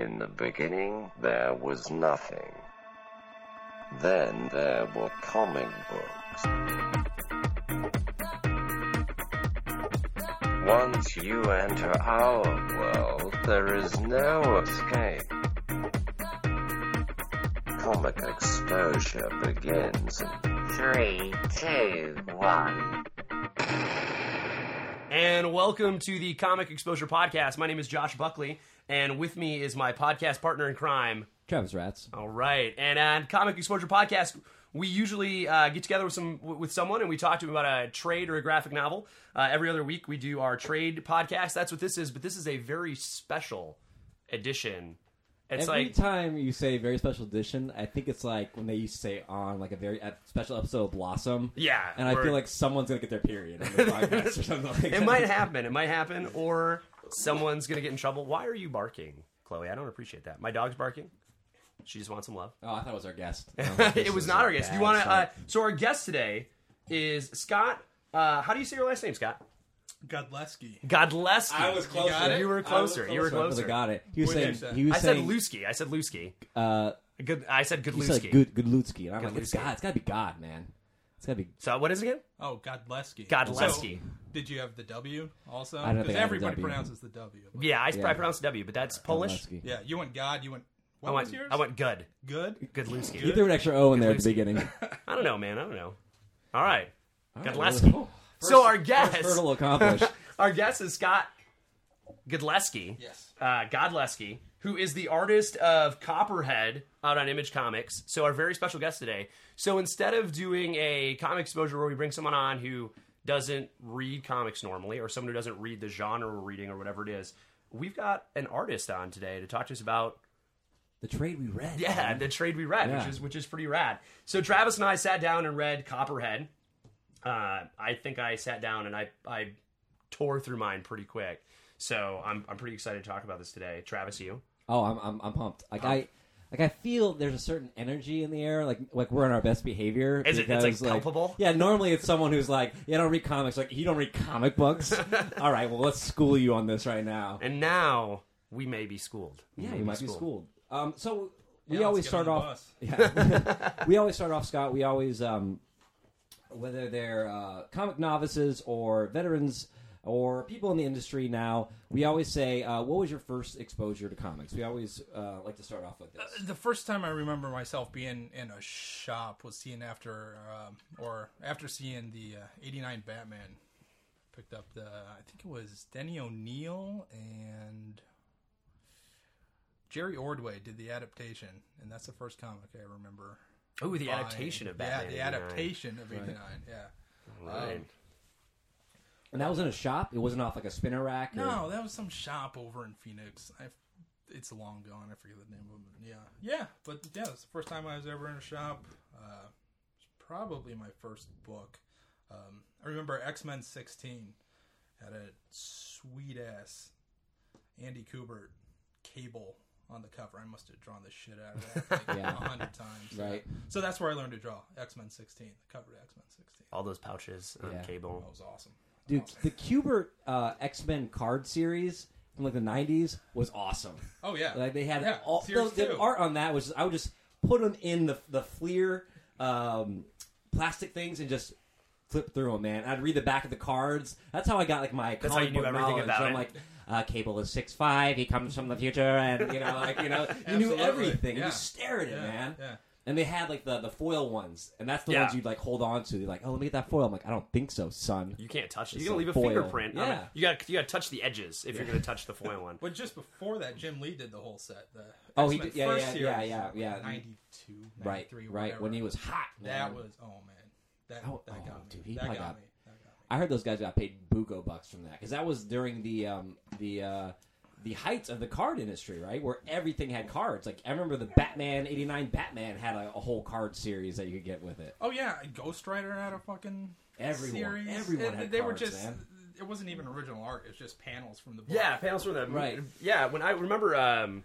In the beginning, there was nothing. Then there were comic books. Once you enter our world, there is no escape. Comic exposure begins in three, two, one. And welcome to the Comic Exposure Podcast. My name is Josh Buckley, and with me is my podcast partner in crime. Travis Rats. All right, and on Comic Exposure Podcast, we usually uh, get together with some with someone and we talk to them about a trade or a graphic novel. Uh, every other week, we do our trade podcast. That's what this is, but this is a very special edition. It's Every like time you say very special edition, I think it's like when they used to say on like a very a special episode of Blossom. Yeah, and I or- feel like someone's gonna get their period on podcast or something like that. it might happen. It might happen, or someone's gonna get in trouble. Why are you barking, Chloe? I don't appreciate that. My dog's barking. She just wants some love. Oh, I thought it was our guest. it was not our guest. You want to? Uh, so our guest today is Scott. Uh, how do you say your last name, Scott? Godleski. Godleski. I was closer. got it? You were I closer. You were closer. I closer. got it. He was What'd saying. you say? He was I said saying. Lusky. I said Lusky. Uh, Good. I said he Godlewski. good, good Lutsky, and I'm like, it's Godlewski. God. It's gotta be God, man. It's gotta be. So what is it again? Oh, Godleski. Godleski. So, did you have the W also? I don't think Because I have the everybody W. pronounces the W. but- Yeah, I, Yeah. I pronounced W, but that's Polish. Lutsky. Yeah, you went God, you went. What I was went. yours? I went good. good. Godlewski. He threw an extra O in there at the beginning. I don't know, man. I don't know. All right. All right, Godleski. well, so our First guest, hurdle accomplished. our guest is Scott Godleski. Yes. uh, Godleski, who is the artist of Copperhead out on Image Comics. So our very special guest today. So instead of doing a comic exposure where we bring someone on who doesn't read comics normally, or someone who doesn't read the genre we're reading, or whatever it is, we've got an artist on today to talk to us about the trade we read. yeah man. the trade we read, which is which is pretty rad. So Travis and I sat down and read Copperhead. Uh, I think I sat down and I I tore through mine pretty quick. So I'm I'm pretty excited to talk about this today. Travis, you? Oh, I'm I'm, I'm pumped. Like I like I feel there's a certain energy in the air. Like like we're in our best behavior. Is it- it's, like, because, palpable? Yeah, normally it's someone who's like, yeah, I don't read comics. Like you don't read comic books. All right, well let's school you on this right now. And now we may be schooled. We Yeah, may you might be schooled. Um, so we Yeah, always let's get start on the off. bus. Yeah, we always start off, Scott. We always, um, whether they're uh, comic novices or veterans or people in the industry now, we always say, uh, "What was your first exposure to comics?" We always uh, like to start off with this. The first time I remember myself being in a shop was seeing after, um, or after seeing the uh, '89 Batman. Picked up the, I think it was Denny O'Neil and Jerry Ordway did the adaptation, and that's the first comic I remember. Oh, the buying. adaptation of Batman. Yeah, the 89. adaptation of '89. Yeah. Right. And that was in a shop. It wasn't off like a spinner rack. Or... No, that was some shop over in Phoenix. I, it's long gone. I forget the name of it. Yeah, yeah, but yeah, it's the first time I was ever in a shop. Uh, it's probably my first book. Um, I remember X Men '16 had a sweet ass Andy Kubert cable on the cover. I must have drawn the shit out of that like a Yeah. hundred times. Right. So that's where I learned to draw X Men '16. The cover to X Men '16. All those pouches on Yeah. cable. That was awesome. Dude, the Kubert uh, X Men card series from like the '90s was awesome. Oh yeah, Like they had Yeah, all the, the art on that was I would just put them in the the Fleer um, plastic things and just flip through them, man. I'd read the back of the cards. That's how I got like my That's how you knew everything knowledge. about I'm it. like, uh, Cable is six five. He comes from the future, and you know, like you know, you knew everything. You Yeah. just stare at it, Yeah, man. yeah. And they had like the the foil ones, and that's the Yeah. ones you'd like hold on to. They're like, oh, let me get that foil. I'm like, I don't think so, son. You can't touch it. You're gonna a leave a foil. fingerprint. on it. Yeah. You got you got to touch the edges if you're gonna touch the foil one. But just before that, Jim Lee did the whole set. The Oh, he X-Men did- yeah, first yeah, series, yeah, yeah, yeah. 92, Right, 93, right. whatever. When he was hot, That was, oh man. That, Oh, that oh, got me. dude, he that probably got, got- me. That got me. I heard those guys got paid buco bucks from that because that was during the um, the uh, the heights of the card industry, right? Where everything had cards. Like I remember the Batman '89 Batman had a, a whole card series that you could get with it. Oh yeah, Ghost Rider had a fucking Everyone- series. everyone had they were cards, just. man. It wasn't even original art. It's just panels from the book. Yeah, panels from the Right. Yeah, when I remember, um,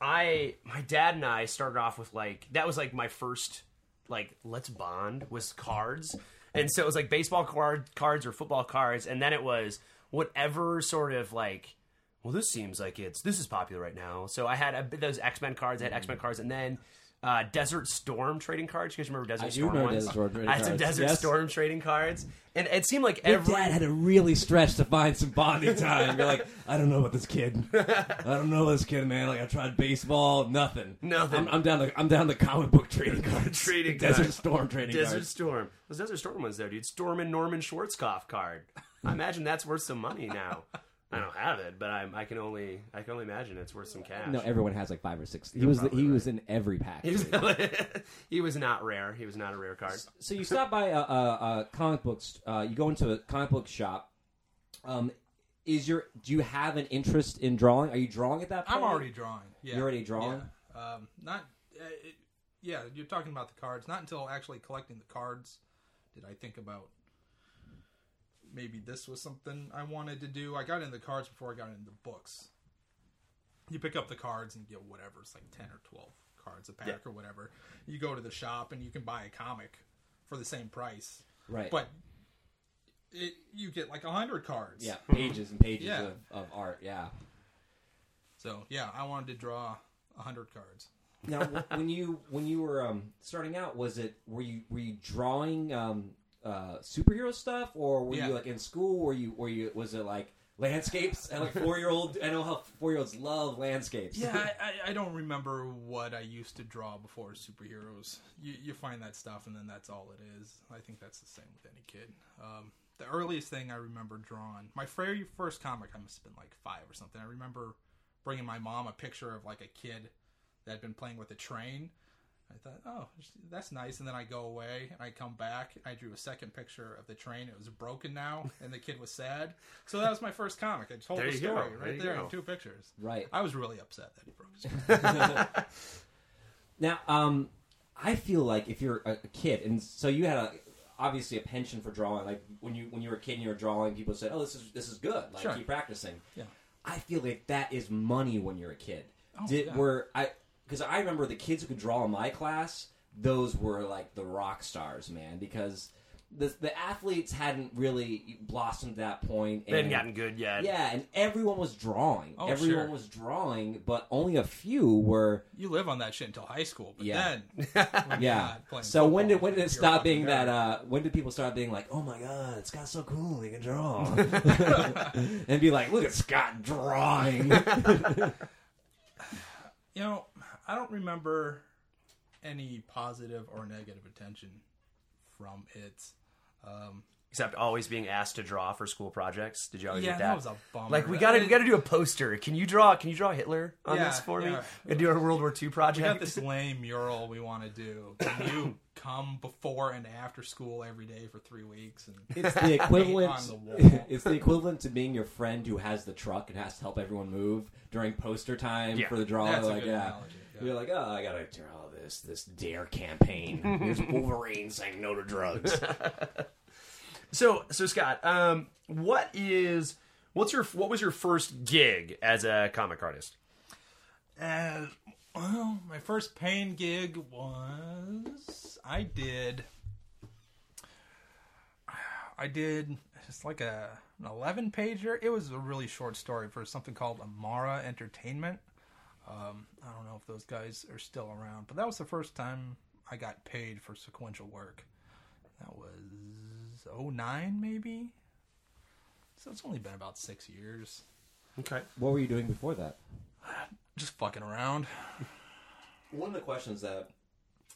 I my dad and I started off with like that was like my first like let's bond was cards, and so it was like baseball card cards or football cards, and then it was whatever sort of like well, this seems like it's this is popular right now. So I had a, those X Men cards. I had X Men cards, and then uh, Desert Storm trading cards. You guys remember Desert I do Storm remember ones? Desert Storm trading I had some cards, Desert yes. Storm trading cards, and it seemed like Your every dad had to really stretch to find some bonding time. You're like, I don't know about this kid. I don't know this kid, man. Like I tried baseball, nothing. Nothing. I'm, I'm down to I'm down to comic book trading cards. Trading Desert cards. Storm trading card. Desert cards. Storm. Those Desert Storm ones, though, dude. Storm and Norman Schwarzkopf card. I imagine that's worth some money now. I don't have it, but I'm, I can only I can only imagine it's worth some cash. No, everyone has like five or six. He was the, he was in every pack. he was, he was not rare. He was not a rare card. so you stop by a, a, a comic books. Uh, you go into a comic book shop. Um, is your do you have an interest in drawing? Are you drawing at that point? I'm already drawing. Yeah. You're already drawing? Yeah. Um, not. Uh, it, yeah, you're talking about the cards. Not until actually collecting the cards did I think about maybe this was something I wanted to do. I got into the cards before I got into the books. You pick up the cards and you get whatever. It's like ten or twelve cards a pack Yeah. or whatever. You go to the shop and you can buy a comic for the same price, right. but it, you get like a hundred cards. yeah, pages and pages Yeah. of, of art. Yeah. So yeah, I wanted to draw a hundred cards. Now, when you when you were um, starting out, was it were you were you drawing um, uh, superhero stuff, or were Yeah. you like in school? Were you were you was it like landscapes? And like four year old, I know how four year olds love landscapes. Yeah, I, I, don't remember what I used to draw before superheroes. You, you find that stuff, and then that's all it is. I think that's the same with any kid. Um, the earliest thing I remember drawing, my very first comic, I must have been like five or something. I remember bringing my mom a picture of like a kid that had been playing with a train. I thought, oh, that's nice. And then I go away and I come back. I drew a second picture of the train. It was broken now, and the kid was sad. So that was my first comic. I told There the you go. story There right there in two pictures. right. I was really upset that he broke his Now, um, I feel like if you're a, a kid, and so you had a obviously a penchant for drawing. Like when you when you were a kid and you were drawing, people said, "Oh, this is this is good. Like Sure. keep practicing." Yeah. I feel like that is money when you're a kid. Oh, Did yeah. were I because I remember the kids who could draw in my class. Those were like the rock stars, man, because the the athletes hadn't really blossomed at that point. They hadn't and- gotten good yet. yeah, and everyone was drawing. Oh, everyone sure. was drawing, but only a few were You live on that shit until high school, but Yeah. then when Yeah. not So when did when did it stop being that? uh When did people start being like, "Oh my god, Scott's so cool, he can draw," and be like, "Look at Scott drawing." you know, I don't remember any positive or negative attention from it. Um, Except always being asked to draw for school projects. Did you always yeah, get that? that? was a bummer. like we gotta we gotta do a poster. Can you draw? Can you draw Hitler on Yeah, this for me? yeah. We gotta do a World War II project. We got project. this lame mural we want to do. Can you come before and after school every day for three weeks? And It's the equivalent. on the wall. it's the equivalent to being your friend who has the truck and has to help everyone move during poster time Yeah. for the draw. That's a like, good yeah. analogy, yeah. You're like, oh, I gotta draw this this dare campaign. Here's Wolverine saying no to drugs. So so Scott, um, what is what's your what was your first gig as a comic artist? And well, my first paying gig was I did I did just like a an eleven pager. It was a really short story for something called Amara Entertainment. Um, I don't know if those guys are still around, but that was the first time I got paid for sequential work. That was 09 maybe. So it's only been about six years. Okay. what were you doing before that? Just fucking around. One of the questions that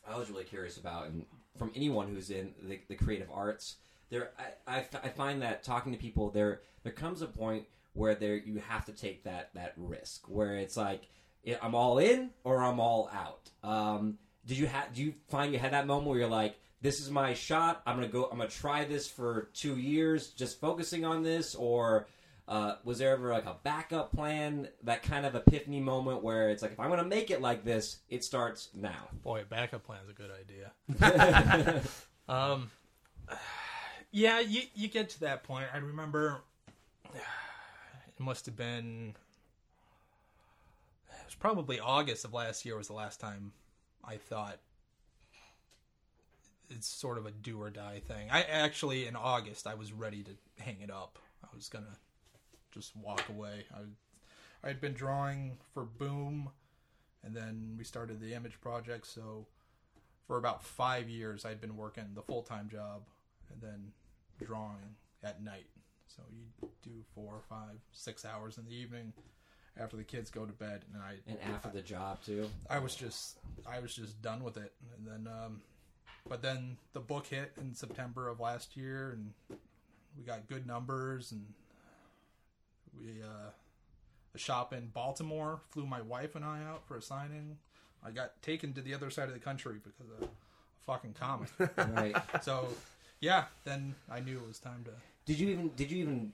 I was really curious about, and from anyone who's in the, the creative arts, there I, I, f- I find that talking to people, there there comes a point where there you have to take that that risk, where it's like yeah, I'm all in or I'm all out. Um, did you have? Do you find you had that moment where you're like, this is my shot. I'm gonna go. I'm gonna try this for two years, just focusing on this, or uh, was there ever like a backup plan? That kind of epiphany moment where it's like, if I'm gonna make it like this, it starts now. Boy, a backup plan's a good idea. um, yeah, you you get to that point. I remember it must have been probably August of last year was the last time I thought it's sort of a do or die thing. I actually in August I was ready to hang it up. I was gonna just walk away. I I'd been drawing for Boom, and then we started the Image Project. So for about five years, I'd been working the full time job, and then drawing at night. So you do four, five, six hours in the evening after the kids go to bed, and I And after the job too. I was just I was just done with it, and then um, but then the book hit in September of last year, and we got good numbers, and we uh, a shop in Baltimore flew my wife and I out for a signing. I got taken to the other side of the country because of a fucking comic. Right. so yeah, then I knew it was time to. Did you even? Did you even?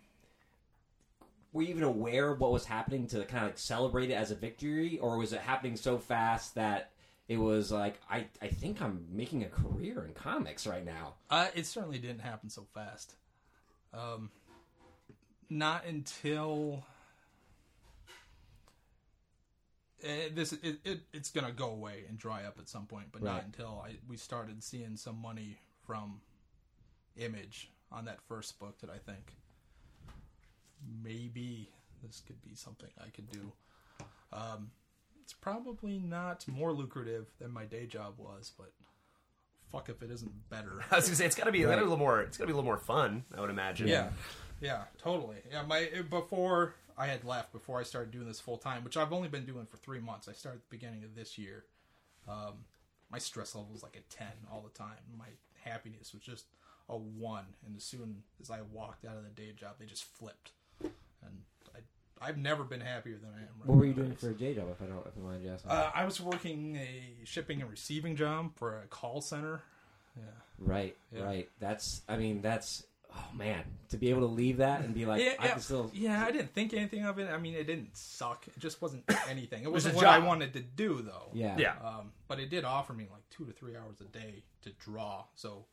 Were you even aware of what was happening to kind of like celebrate it as a victory, or was it happening so fast that it was like, I, I think I'm making a career in comics right now. Uh, it certainly didn't happen so fast. Um, not until eh, this it, it it's gonna go away and dry up at some point, but Right. not until I we started seeing some money from Image on that first book that I think maybe this could be something I could do. Um, it's probably not more lucrative than my day job was, but fuck if it isn't better. I was gonna say it's gotta be, Right. a little more. It's gotta be a little more fun. I would imagine. Yeah, yeah, totally. Yeah, my before I had left, before I started doing this full time, which I've only been doing for three months. I started at the beginning of this year. Um, my stress level was like a ten all the time. My happiness was just a one, and as soon as I walked out of the day job, they just flipped. And I, I've never been happier than I am. right What were you now. doing for a day job? If I don't, if I mind asking. Uh, I was working a shipping and receiving job for a call center. Yeah. right, yeah. right. That's. I mean, that's. Oh man, to be able to leave that and be like, yeah, I yeah, can still. yeah, I didn't think anything of it. I mean, it didn't suck. It just wasn't anything. It was wasn't a what I wanted to do, though. Yeah. Yeah. Um, but it did offer me like two to three hours a day to draw. So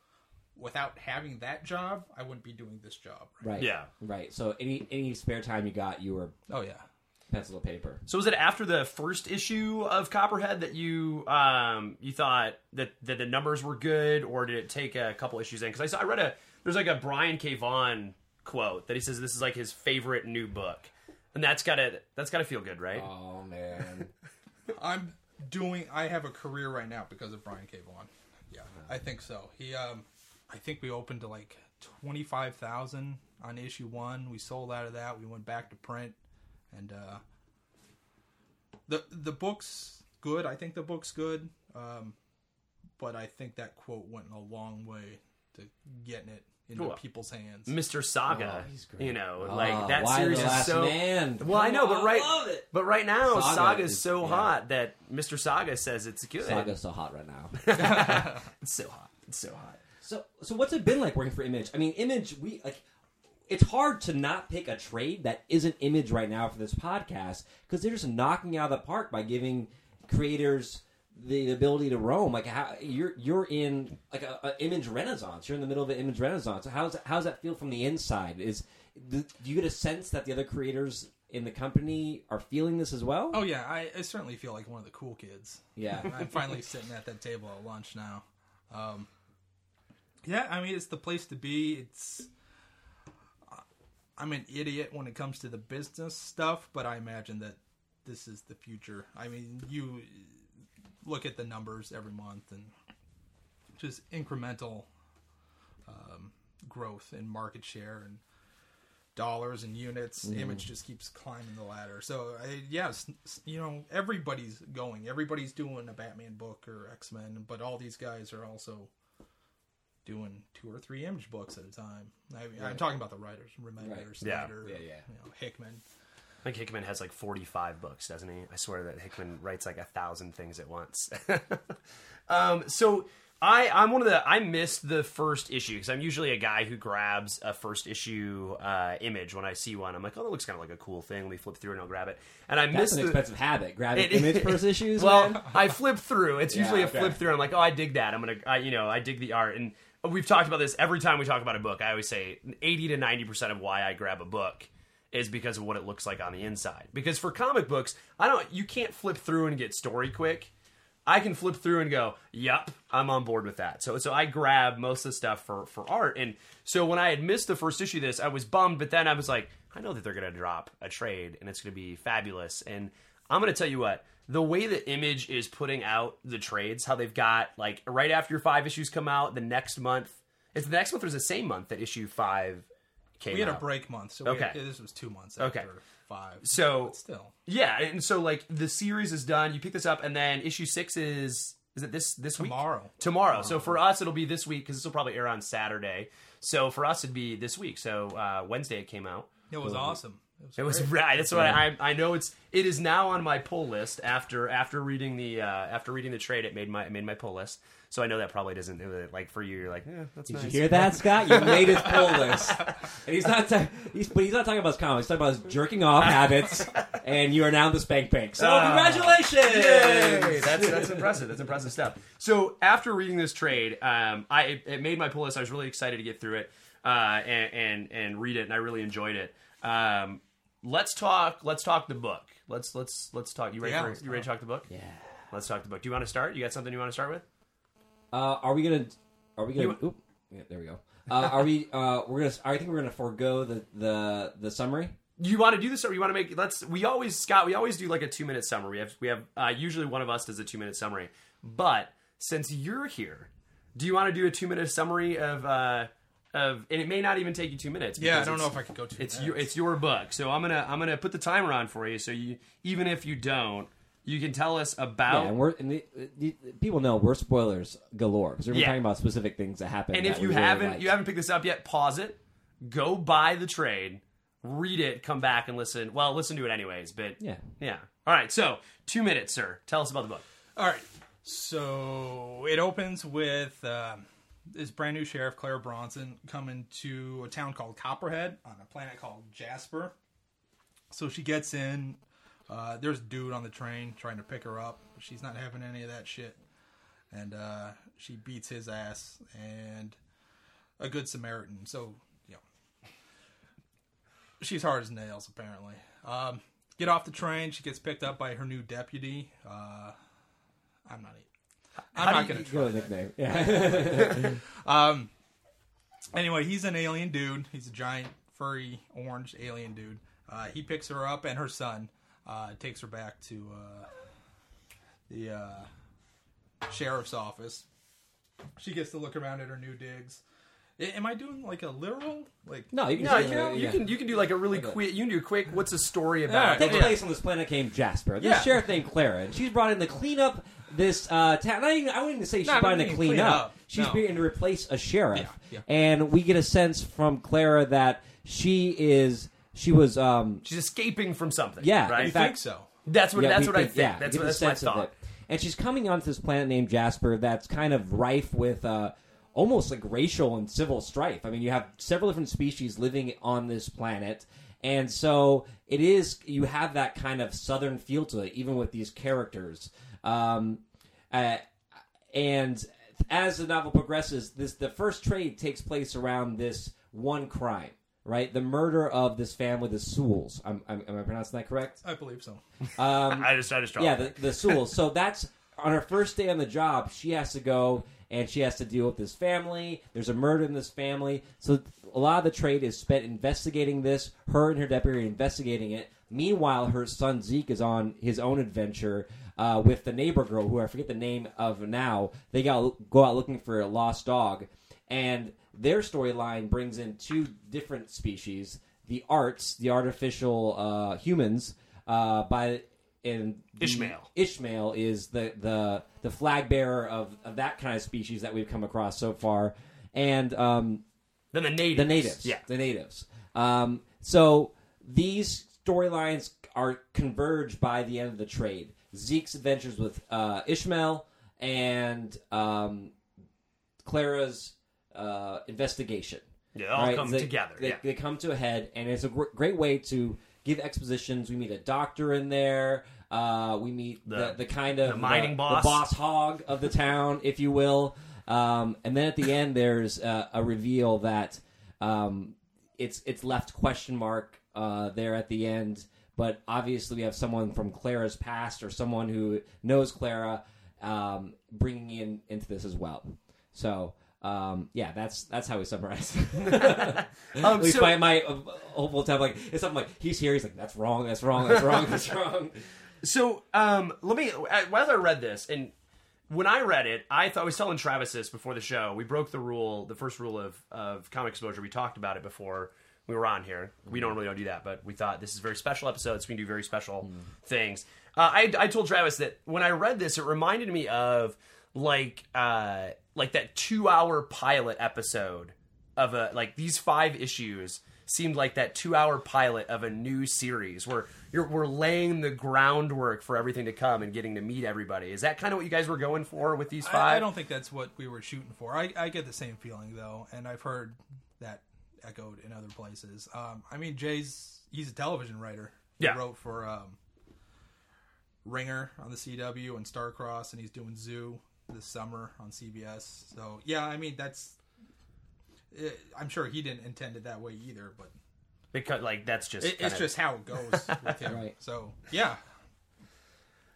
without having that job, I wouldn't be doing this job. Right? Right. Yeah. Right. So any any spare time you got, you were Oh yeah. pencil to paper. So was it after the first issue of Copperhead that you um you thought that that the numbers were good, or did it take a couple issues in? Because I saw I read a there's like a Brian K. Vaughan quote that he says this is like his favorite new book, and that's gotta that's gotta feel good, right? Oh man. I'm doing. I have a career right now because of Brian K. Vaughan. Yeah, I think so. He, um, I think we opened to like twenty five thousand on issue one. We sold out of that. We went back to print, and uh, the the book's good. I think the book's good. Um, but I think that quote went a long way to getting it into Cool. people's hands. Mr. Saga, Oh, he's great. you know, Oh, like that Why series the is Last so. Man. Well, I know, but right, love it. but right now, Saga Saga's is- so yeah. hot that Mr. Saga says it's good. Saga's so hot right now. It's so hot. It's so hot. So, so what's it been like working for Image? I mean, Image, we like. It's hard to not pick a trade that isn't Image right now for this podcast because they're just knocking out of the park by giving creators the ability to roam. Like, how you're you're in like a, a Image renaissance. You're in the middle of an Image renaissance. So How's how's that feel from the inside? Is do you get a sense that the other creators in the company are feeling this as well? Oh yeah, I, I certainly feel like one of the cool kids. Yeah. I'm finally sitting at that table at lunch now. Um, yeah, I mean it's the place to be. It's I'm an idiot when it comes to the business stuff, but I imagine that this is the future. I mean, you look at the numbers every month and just incremental um, growth in market share and dollars and units. Image just keeps climbing the ladder. So, I, yes, you know, everybody's going. Everybody's doing a Batman book or X Men, but all these guys are also doing two or three image books at a time. I mean, I'm talking about the writers, Remender, Right. Yeah. Snyder, Yeah, yeah. You know, Hickman. I think Hickman has like 45 books, doesn't he? I swear that Hickman writes like a thousand things at once. um, so I, I'm one of the, I missed the first issue because I'm usually a guy who grabs a first issue uh, image when I see one. I'm like, oh, that looks kind of like a cool thing. Let me flip through and I'll grab it. And I That's missed an the, expensive habit. Grabbing It- Image first issues. well. I flip through. It's usually a okay. flip through. I'm like, oh, I dig that. I'm gonna, I, you know, I dig the art. And we've talked about this every time we talk about a book. I always say 80 to 90 percent of why I grab a book is because of what it looks like on the inside. Because for comic books, I don't, you can't flip through and get story quick. I can flip through and go, "Yup, I'm on board with that." So so I grab most of the stuff for for art, and so when I had missed the first issue of this, I was bummed. But then I was like, I know that they're gonna drop a trade, and it's gonna be fabulous. And I'm gonna tell you what. The way that Image is putting out the trades, how they've got like right after your five issues come out, the next month, it's the next month or is the same month that issue five came We had a break month, so we Okay. had- this was two months after Okay. five. So- still, Yeah, and so like the series is done. You pick this up, and then issue six is is it this this week? Tomorrow. Tomorrow. So for us, it'll be this week because this will probably air on Saturday. So for us, it'd be this week. So uh, Wednesday it came out. it was awesome. It was great. right. That's what I, I know. It's it is now on my pull list after after reading the uh, after reading the trade. It made my it made my pull list. So I know that probably doesn't uh, like for you. You're like, eh, that's Did nice. you hear that, Scott? You made his pull list, and he's not. Ta- he's, but he's not talking about his comics. He's talking about his jerking off habits, and you are now in the spank bank. So Ah. congratulations! Yay! That's that's impressive. That's impressive stuff. So after reading this trade, um, I it, it made my pull list. I was really excited to get through it uh, and, and and read it, and I really enjoyed it. Um, let's talk. Let's talk the book. Let's let's let's talk. You ready? Yeah, for, let's you ready to talk the book? Yeah. Let's talk the book. Do you want to start? You got something you want to start with? Uh, are we gonna? Are we gonna? You- oop, yeah, there we go. Uh, are we? Uh, we're gonna. I think we're gonna forego the the the summary. You want to do this, or you want to make? Let's. We always Scott. We always do like a two minute summary. We have we have uh, usually one of us does a two minute summary. But since you're here, do you want to do a two minute summary of uh of? And it may not even take you two minutes. Yeah, I don't know if I could go to. It's your it's your book, so I'm gonna I'm gonna put the timer on for you. So you even if you don't, you can tell us about. Yeah, and we're and the, the, people know we're spoilers galore because we're Yeah. talking about specific things that happen. and that if you really haven't liked. you haven't picked this up yet, pause it, go buy the trade, read it, come back and listen. Well, listen to it anyways. But yeah. yeah. All right. So two minutes, sir. Tell us about the book. All right. So it opens with um, this brand new sheriff, Claire Bronson, coming to a town called Copperhead on a planet called Jasper. So she gets in. Uh, there's dude on the train trying to pick her up. She's not having any of that shit. And uh, she beats his ass. And a good Samaritan. So, you know. She's hard as nails, apparently. Um, get off the train. She gets picked up by her new deputy. Uh, I'm not. I'm How not gonna you- try. Go nickname. Yeah. Um. Anyway, he's an alien dude. He's a giant, furry, orange alien dude. Uh, he picks her up and her son. Uh, takes her back to uh, the uh, sheriff's office. She gets to look around at her new digs. A- Am I doing like a literal like? no, you can. No, say- you, know, you yeah. can you can do like a really Okay. quick. You can do a quick. What's the story about? Takes Yeah. place on this planet named Jasper. This Yeah. sheriff named Clara, and she's brought in to clean up this uh, town. Not even, I wouldn't even say she's Not in to even clean, clean up. up. She's No. in to replace a sheriff. Yeah, yeah. And we get a sense from Clara that she is she was um She's escaping from something. Yeah, right. in I fact- think so. that's what yeah, that's we what I think-. Yeah, that's what that's the my sense of thought. it. And she's coming onto this planet named Jasper that's kind of rife with uh, almost like racial and civil strife. I mean, you have several different species living on this planet. And so it is, you have that kind of southern feel to it, even with these characters. Um, uh, and as the novel progresses, this the first trade takes place around this one crime, right? The murder of this family, the Sewells. I'm, I'm, am I pronouncing that correct? I believe so. Um, I just I just yeah, the, the Sewells. So that's on her first day on the job. She has to go and she has to deal with this family. There's a murder in this family. So a lot of the trade is spent investigating this. Her and her deputy are investigating it. Meanwhile, her son Zeke is on his own adventure uh, with the neighbor girl, who I forget the name of now. They got go out looking for a lost dog, and their storyline brings in two different species: the arts, the artificial uh, humans, uh, by and Ishmael. Ishmael is the the the flag bearer of, of that kind of species that we've come across so far, and um, Then the natives. the natives. Yeah. the natives. Um, so these storylines are converged by the end of the trade. Zeke's adventures with uh, Ishmael and um, Clara's uh, investigation. Yeah, they all right? come They- together. They, yeah. they come to a head, and it's a gr- great way to give expositions. We meet a doctor in there. Uh, we meet the, The- the, kind of the mining the boss. boss hog of the town, if you will. Um, and then at the end, there's uh, a reveal that um, it's it's left question mark uh, there at the end. But obviously, we have someone from Clara's past or someone who knows Clara um, bringing in into this as well. So. Um, yeah, that's that's how we summarize. At Um, least so- my my uh, hopeful time like it's something like he's here. He's like that's wrong. That's wrong. That's wrong. That's wrong. So, um, let me. As I read this, and when I read it, I thought I was telling Travis this before the show. We broke the rule, the first rule of of comic exposure. We talked about it before we were on here. We normally don't do that, but we thought this is a very special episode, so we can do very special things. Uh, I I told Travis that when I read this, it reminded me of like uh like that two hour pilot episode of a like these five issues seemed like that two hour pilot of a new series where you're we're laying the groundwork for everything to come and getting to meet everybody. Is that kind of what you guys were going for with these five? I, I don't think that's what we were shooting for. I, I get the same feeling though, and I've heard that echoed in other places. Um, I mean, Jay's he's a television writer. He Yeah. wrote for um, Ringer on the CW and Starcross, and he's doing Zoo this summer on CBS. So yeah, I mean that's. eh, I'm sure he didn't intend it that way either, but because like that's just it, it's kinda- just how it goes with him. Right. So yeah,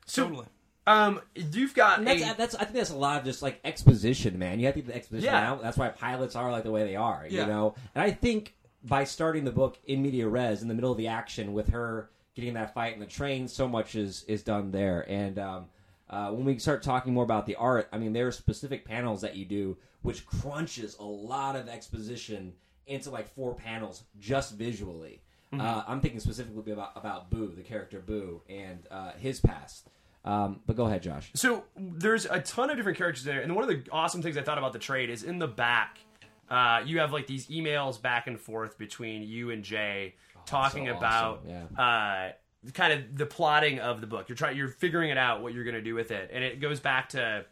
so. totally. Um, you've got And that's, a, that's I think that's a lot of just like exposition, man. You have to get the exposition Yeah. out. That's why pilots are like the way they are, yeah. you know. And I think by starting the book in media res in the middle of the action with her getting that fight in the train, so much is is done there. And um, uh, when we start talking more about the art, I mean, there are specific panels that you do which crunches a lot of exposition into like four panels just visually. Uh, I'm thinking specifically about about Boo, the character Boo, and uh, his past. Um, but go ahead, Josh. So there's a ton of different characters there, and one of the awesome things I thought about the trade is in the back. Uh, you have like these emails back and forth between you and Jay talking so about awesome, uh, kind of the plotting of the book. You're trying, you're figuring it out what you're going to do with it, and it goes back to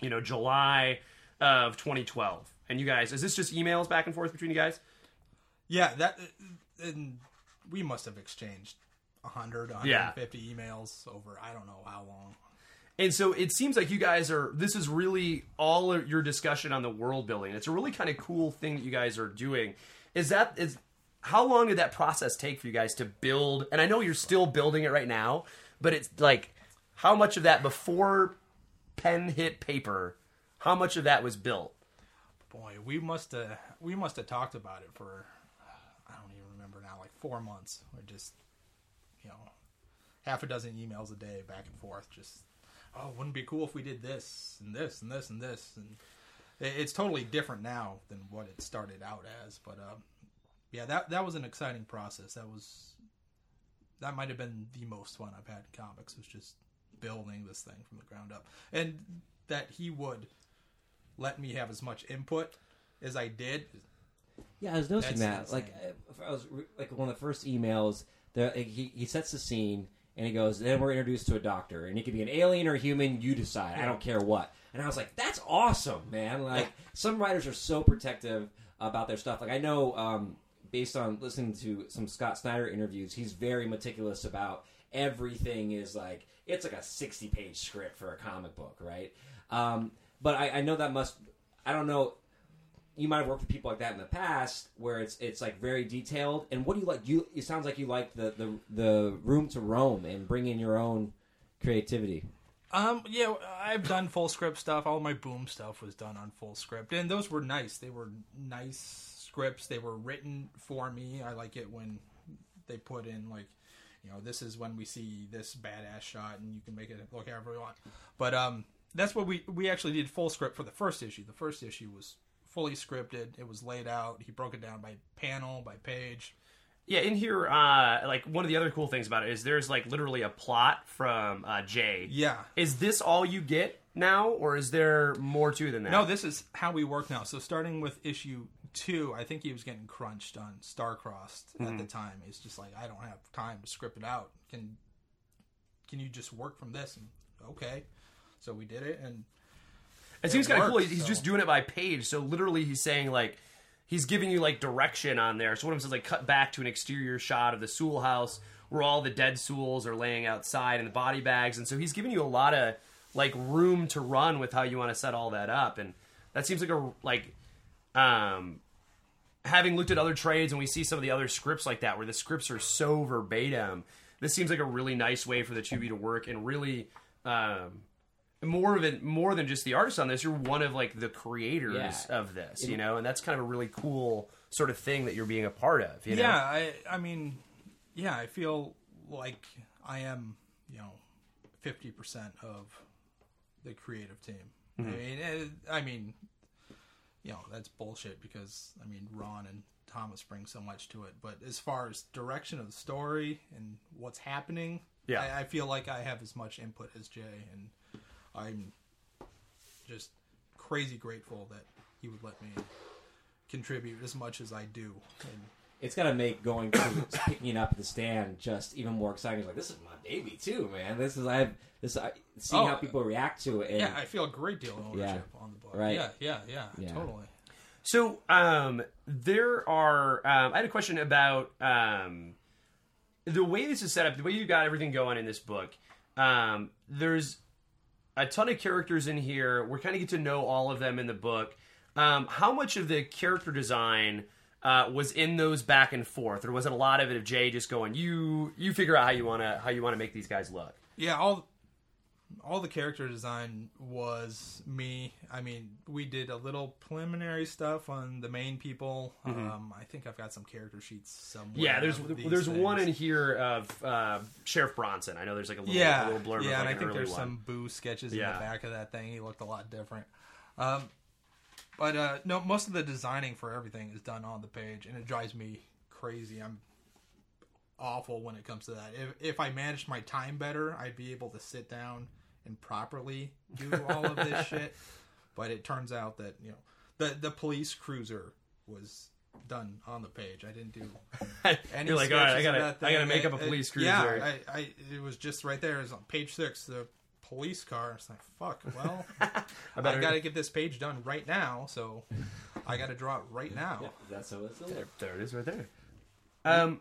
you know July of 2012. And you guys, is this just emails back and forth between you guys? Yeah, that and we must have exchanged 100, Yeah. 150 emails over I don't know how long. And so it seems like you guys are. This is really all of your discussion on the world building. It's a really kind of cool thing that you guys are doing. Is that is how long did that process take for you guys to build? And I know you're still building it right now, but it's like how much of that before pen hit paper? How much of that was built? Boy, we must have we must have talked about it for I don't even remember now, like four months. We just half a dozen emails a day back and forth. Just oh, wouldn't it be cool if we did this and this and this and this and it's totally different now than what it started out as. But um, yeah, that that was an exciting process. That was that might have been the most fun I've had in comics. Was just building this thing from the ground up, and that he would let me have as much input as I did. Yeah, I was noticing that. Like, uh, I was re- like one of the first emails. There, he he sets the scene and he goes, "Then we're introduced to a doctor, and he could be an alien or human. You decide. I don't care what." And I was like, "That's awesome, man!" Like, some writers are so protective about their stuff. Like, I know, um, based on listening to some Scott Snyder interviews, he's very meticulous about everything. Is like it's like a sixty-page script for a comic book, right? Um, but I, I know that must. I don't know you might have worked with people like that in the past where it's it's like very detailed and what do you like you it sounds like you like the the, the room to roam and bring in your own creativity Um, yeah, I've done full script stuff. All my boom stuff was done on full script, and those were nice. They were nice scripts. They were written for me. I like it when they put in like, you know, this is when we see this badass shot, and you can make it look however you want. But um, that's what we we actually did full script for the first issue. The first issue was fully scripted. It was laid out. He broke it down by panel, by page. Yeah, in here, uh, like one of the other cool things about it is there's like literally a plot from uh, Jay. Yeah. Is this all you get now, or is there more to than that? No, this is how we work now. So starting with issue two, I think he was getting crunched on Starcrossed at the time. He's just like, I don't have time to script it out. Can can you just work from this? And okay, so we did it, and It seems kind of cool. He's so. just doing it by page. So literally, he's saying like he's giving you like direction on there. So one of them says like cut back to an exterior shot of the Sewell house where all the dead Sewells are laying outside in the body bags, and so he's giving you a lot of like room to run with how you want to set all that up, and that seems like a like um having looked at other trades and we see some of the other scripts like that where the scripts are so verbatim this seems like a really nice way for the two of you to work and really um more of it more than just the artist on this. You're one of like the creators Yeah. of this, you know, and that's kind of a really cool sort of thing that you're being a part of. You know? Yeah, I I mean, yeah, I feel like I am, you know, fifty percent of the creative team. I mean, eh, I mean, you know, that's bullshit because I mean, Ron and Thomas bring so much to it. But as far as direction of the story and what's happening, Yeah. I, I feel like I have as much input as Jay, and I'm just crazy grateful that he would let me contribute as much as I do. And It's gonna make going to picking up the stand just even more exciting. It's like this is my baby too, man. This is I have this I seeing Oh, how people react to it. And, yeah, I feel a great deal of ownership on the book. Right. Yeah, yeah, yeah, Yeah. totally. So um, there are. Um, I had a question about um, the way this is set up. The way you got everything going in this book. Um, there's a ton of characters in here. We're kind of get to know all of them in the book. Um, how much of the character design uh, was in those back and forth, or was it a lot of it of Jay just going, "You you figure out how you want to how you want to make these guys look"? Yeah, all all the character design was me. I mean, we did a little preliminary stuff on the main people. Um, I think I've got some character sheets somewhere. Mm-hmm. Yeah, there's there's one in here of uh, Sheriff Bronson. I know there's like a little, yeah, a little blurb yeah, like and I think there's one. some boo sketches in the back of that thing. He looked a lot different. Um, but uh, no, most of the designing for everything is done on the page, and it drives me crazy. I'm awful when it comes to that. If if I managed my time better, I'd be able to sit down and properly do all of this shit. But it turns out that you know the the police cruiser was done on the page. I didn't do any You're like, all right, I gotta, I gotta make up a police it- cruiser. Yeah, I, I, it was just right there. It's on page six, the police car. It's like, fuck. Well, I, better- got to get this page done right now, so I got to draw it right now. that's how it's. There, there it is, right there. Um,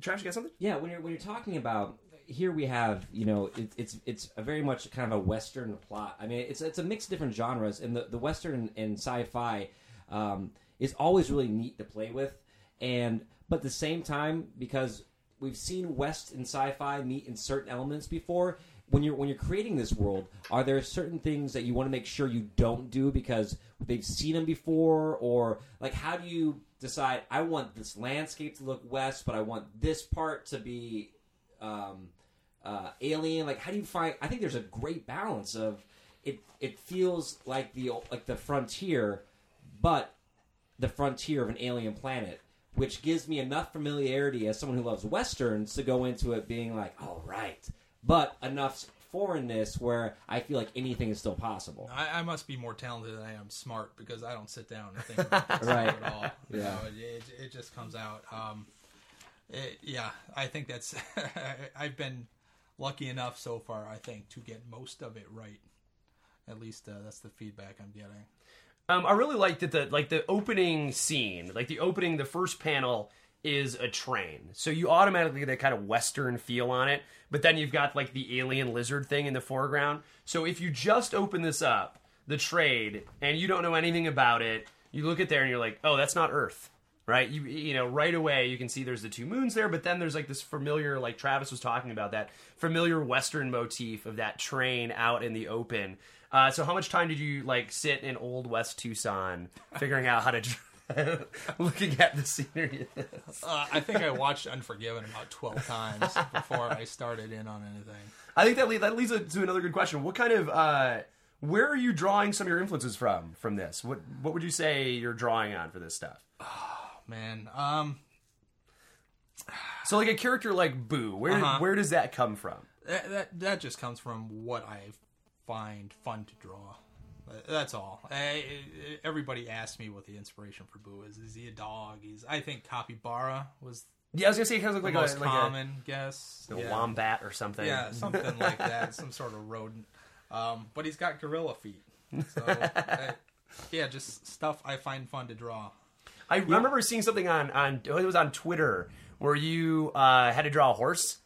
Trash, you got something? Yeah, when you're when you're talking about here, we have you know it, it's it's a very much kind of a western plot. I mean, it's it's a mix of different genres, and the the western and sci-fi um, is always really neat to play with, and but at the same time because we've seen west and sci-fi meet in certain elements before. When you're when you're creating this world, are there certain things that you want to make sure you don't do because they've seen them before, or like how do you decide? I want this landscape to look west, but I want this part to be um, uh, alien. Like how do you find? I think there's a great balance of it. It feels like the like the frontier, but the frontier of an alien planet, which gives me enough familiarity as someone who loves westerns to go into it being like, all right, but enough foreignness where I feel like anything is still possible. I, I must be more talented than I am smart because I don't sit down and think about this Right. at all. Yeah. know, it, it, it just comes out. Um, it, yeah, I think that's. I've been lucky enough so far. I think to get most of it right. At least uh, that's the feedback I'm getting. Um, I really like that the like the opening scene, like the opening, the first panel is a train, so you automatically get that kind of western feel on it. But then you've got like the alien lizard thing in the foreground. So if you just open this up, the trade, and you don't know anything about it, you look at there and you're like, oh, that's not Earth. Right, you you know right away you can see there's the two moons there, but then there's like this familiar, like Travis was talking about that familiar Western motif of that train out in the open. Uh, so how much time did you like sit in old West Tucson figuring out how to looking at the scenery? Uh, I think I watched Unforgiven about twelve times before I started in on anything. I think that leads, that leads to another good question. What kind of uh, where are you drawing some of your influences from from this? What what would you say you're drawing on for this stuff? Man, um, So like a character like Boo, where Uh-huh. where does that come from? that, that that just comes from what I find fun to draw. Uh, That's all. I, everybody asks me what the inspiration for Boo is. Is he a dog? He's. I think capybara was Yeah, I was gonna say it kind of the like most a, like common guess. a, a yeah. wombat or something. Yeah, something like that. Some sort of rodent. Um, but he's got gorilla feet. So uh, yeah, just stuff I find fun to draw. I remember seeing something on on it was on Twitter where you uh, had to draw a horse,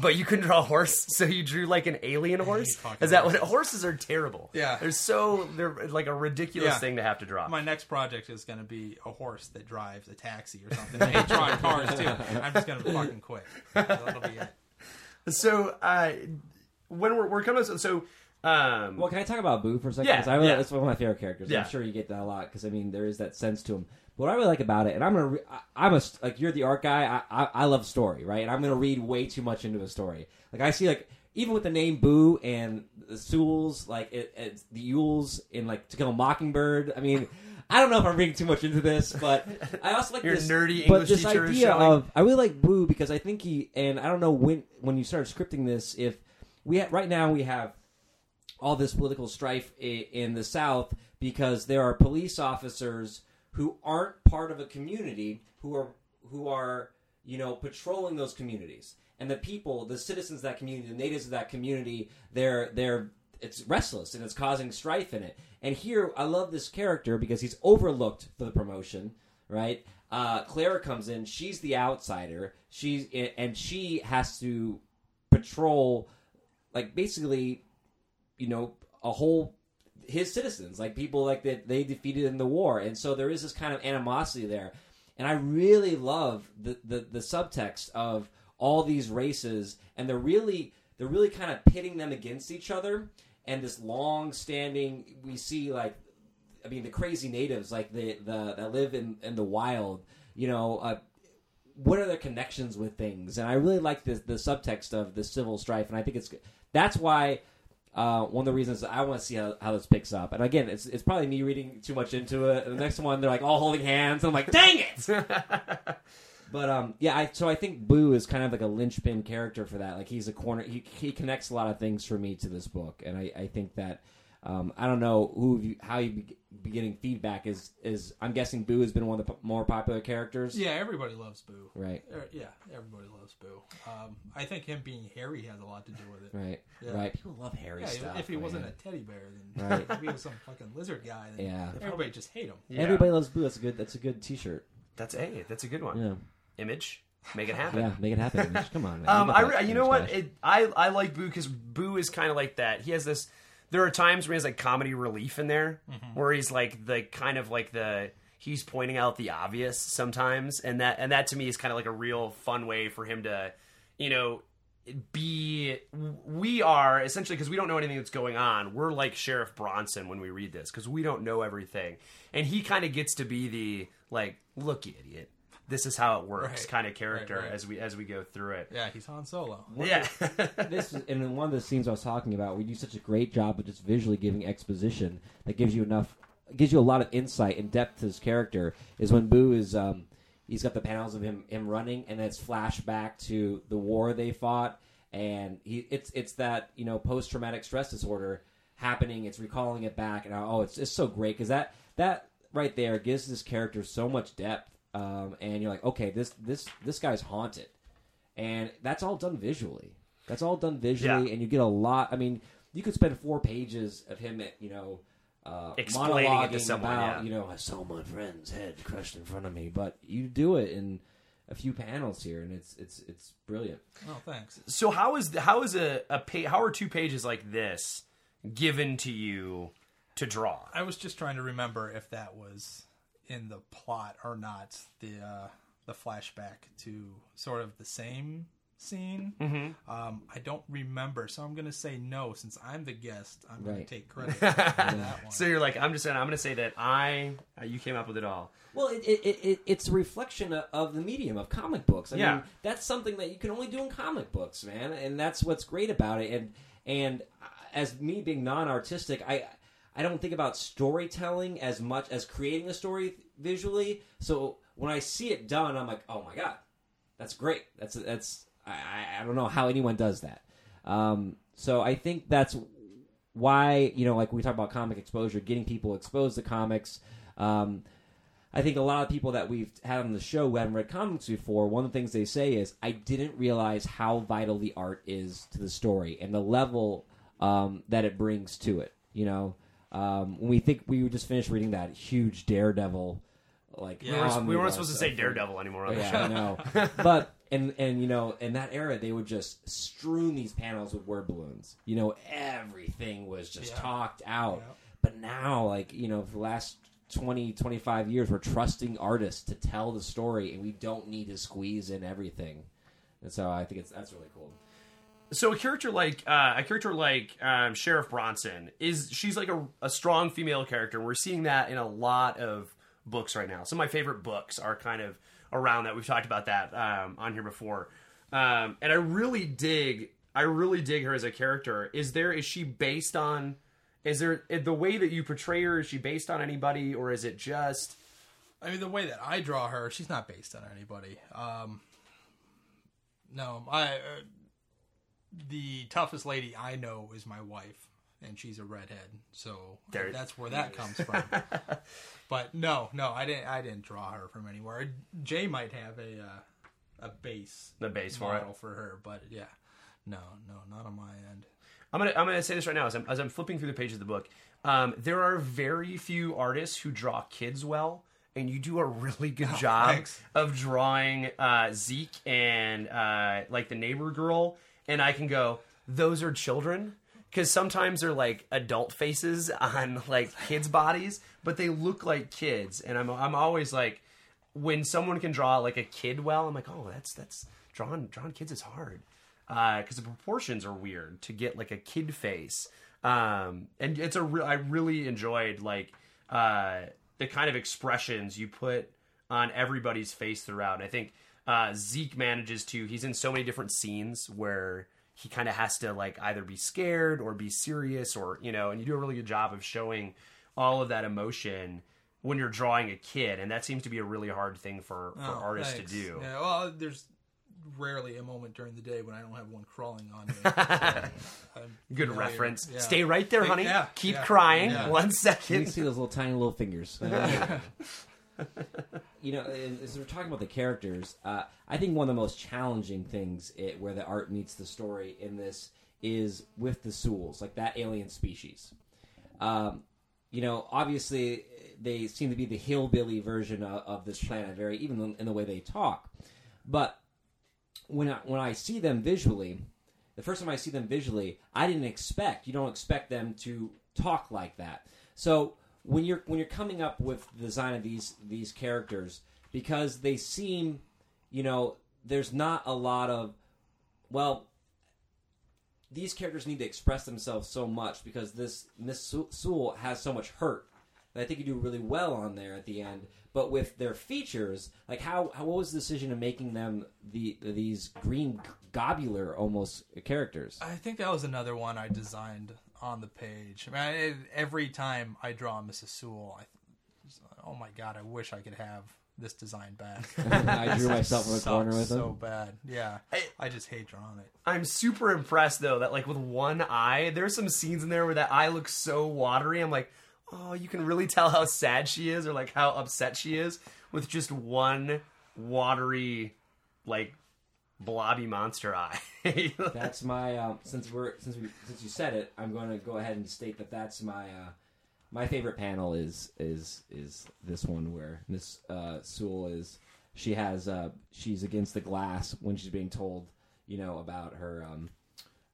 but you couldn't draw a horse, so you drew like an alien horse. fucking Is that what horses are terrible? Yeah. they're so they're like a ridiculous Yeah. thing to have to draw. My next project is going to be a horse that drives a taxi or something. I hate drawing cars too. I'm just going to fucking quit. That'll be it. So uh, when we're, we're coming, so Um, Well, can I talk about Boo for a second? Yeah, 'Cause I really, yeah. That's one of my favorite characters. Yeah. I'm sure you get that a lot because I mean there is that sense to him. But what I really like about it, and I'm gonna, re- I, I'm a like you're the art guy. I, I I love story, right? And I'm gonna read way too much into a story. Like I see like even with the name Boo and the Sewells, like it, it's the Ewells in like To Kill a Mockingbird. I mean. I don't know if I'm reading too much into this, but I also like Your this nerdy but English this teacher is idea of I really like Boo because I think he and I don't know when when you started scripting this if we ha- right now we have all this political strife i- in the South because there are police officers who aren't part of a community who are who are you know patrolling those communities. And the people the citizens of that community the natives of that community they're they're it's restless and it's causing strife in it. And here i love this character because he's overlooked for the promotion right? Uh, clara comes in. She's the outsider. She's and she has to patrol like basically you know a whole his citizens like people like that they defeated in the war. And so there is this kind of animosity there. And i really love the the, the subtext of all these races and they're really they're really kind of pitting them against each other. And this long standing we see like i mean the crazy natives like the the that live in in the wild you know uh, what are their connections with things? And i really like the the subtext of the civil strife. And i think it's that's why uh, one of the reasons I want to see how, how this picks up, and again, it's it's probably me reading too much into it. And the next one, they're like all holding hands, and I'm like, dang it! but um, yeah, I, so I think Boo is kind of like a linchpin character for that. Like he's a corner. He he connects a lot of things for me to this book, and I, I think that um, I don't know who you, how you be, be getting feedback is is I'm guessing Boo has been one of the p- more popular characters. Yeah, everybody loves Boo. Right. Er, Yeah, everybody loves Boo. Um, I think him being hairy has a lot to do with it. Right. Yeah. Right. People love hairy Yeah, stuff. if he wasn't a teddy bear, then Right. if he was some fucking lizard guy, then Yeah. everybody just hate him. Yeah. Everybody loves Boo. That's a good. That's a good T-shirt. That's a that's a good one. Yeah. Image, make it happen. Yeah. Make it happen. Come on, man. Um, You I got re- that you know what? It, I I like Boo because Boo is kind of like that. He has this. There are times where he has like comedy relief in there, mm-hmm. where he's like the kind of like the he's pointing out the obvious sometimes, and that and that to me is kind of like a real fun way for him to, you know, be. We are essentially because we don't know anything that's going on. We're like Sheriff Bronson when we read this because we don't know everything, and he kind of gets to be the like, look, idiot. This is how it works, Right. kind of character Right, right. as we as we go through it. Yeah, he's Han Solo. Yeah. this is, and in one of the scenes I was talking about, we do such a great job of just visually giving exposition that gives you enough, gives you a lot of insight and depth to his character. Is when Boo is, um, he's got the panels of him him running, and then it's flashback to the war they fought, and he it's it's that you know post traumatic stress disorder happening. It's recalling it back, and oh, it's it's so great because that that right there gives this character so much depth. Um, and you're like, okay, this this this guy's haunted and that's all done visually. That's all done visually, Yeah. and you get a lot. I mean, you could spend four pages of him, you know, uh, Explaining it to monologuing someone, about, yeah. you know, I saw my friend's head crushed in front of me, but you do it in a few panels here, and it's it's it's brilliant. Oh, thanks. So how is how is a, a pa- how are two pages like this given to you to draw? I was just trying to remember if that was in the plot or not. The uh, the flashback to sort of the same scene. Mm-hmm. Um, I don't remember, so I'm going to say no. Since I'm the guest, I'm going Right. to take credit for that one. So you're like I'm just saying I'm going to say that I uh, you came up with it all. Well, it, it, it, it it's a reflection of, of the medium of comic books. I Yeah. mean, that's something that you can only do in comic books, man, and that's what's great about it. And and as me being non-artistic, I I don't think about storytelling as much as creating a story visually. So when I see it done, I'm like, oh my god, that's great. That's that's I, I- I don't know how anyone does that. Um, so I think that's why you know, like we talk about comic exposure, getting people exposed to comics. Um, I think a lot of people that we've had on the show who haven't read comics before, one of the things they say is, I didn't realize how vital the art is to the story and the level um, that it brings to it. You know, um, when we think we just finished reading that huge Daredevil, like We weren't, we weren't supposed to say. Daredevil anymore on the show. I know. but and and you know, in that era, they would just strewn these panels with word balloons. You know, everything was just Yeah. talked out. Yeah. But now, like you know, for the last 20, 25 years, we're trusting artists to tell the story, and we don't need to squeeze in everything. And so I think it's that's really cool. So a character like uh, a character like um, Sheriff Bronson is she's like a, a strong female character. We're seeing that in a lot of books right now. Some of my favorite books are kind of around that. We've talked about that um, on here before, um, and I really dig. I really dig her as a character. Is there is she based on? Is there the way that you portray her? Is she based on anybody, or is it just? I mean, the way that I draw her, she's not based on anybody. Um, no, I. Uh, the toughest lady I know is my wife, and she's a redhead, so There- that's where that comes from. but no, no, I didn't. I didn't draw her from anywhere. Jay might have a uh, a base The base for model for her, but yeah, no, no, not on my end. I'm gonna I'm gonna say this right now as I'm as I'm flipping through the pages of the book. Um, there are very few artists who draw kids well, and you do a really good job thanks. of drawing uh, Zeke and uh, like the neighbor girl. And I can go, those are children because sometimes they're like adult faces on like kids' bodies, but they look like kids. And I'm I'm always like, when someone can draw like a kid well, I'm like, oh, that's that's drawing drawing kids is hard because the proportions are weird to get like a kid face. Um, and it's a real. I really enjoyed like uh, the kind of expressions you put on everybody's face throughout. I think uh, Zeke manages to. He's in so many different scenes where he kind of has to like either be scared or be serious or you know, and you do a really good job of showing all of that emotion when you're drawing a kid, and that seems to be a really hard thing for for Oh, artists thanks. to do. Yeah, well, there's rarely a moment during the day when I don't have one crawling on me. So, Good familiar. reference. Yeah. Stay right there, honey. yeah, Keep yeah, crying. yeah. One You see those little tiny little fingers. you know, as we're talking about the characters, uh, I think one of the most challenging things it, where the art meets the story in this is with the Sewells, like that alien species. Um, you know, obviously they seem to be the hillbilly version of, of this planet, very even in the way they talk. But when I, when I see them visually, the first time I see them visually, I didn't expect. You don't expect them to talk like that. So when you're when you're coming up with the design of these these characters, because they seem, you know, there's not a lot of, well, these characters need to express themselves so much because this Miss Sewell has so much hurt that I think you do really well on there at the end. But with their features, like how, how what was the decision of making them the these green globular almost characters? I think that was another one I designed on the page. I mean, I- every time I draw Mrs. Sewell, I, oh my god, I wish I could have this design back. I drew myself in the corner with them. so bad. Yeah, I- I just hate drawing it. I'm super impressed though that like with one eye, there's some scenes in there where that eye looks so watery. I'm like, oh, you can really tell how sad she is or like how upset she is with just one watery, like blobby monster eye. That's my um, since we're since we since you said it, I'm going to go ahead and state that that's my uh, my favorite panel is is is this one where Miss uh, Sewell is. She has uh, she's against the glass when she's being told you know about her um,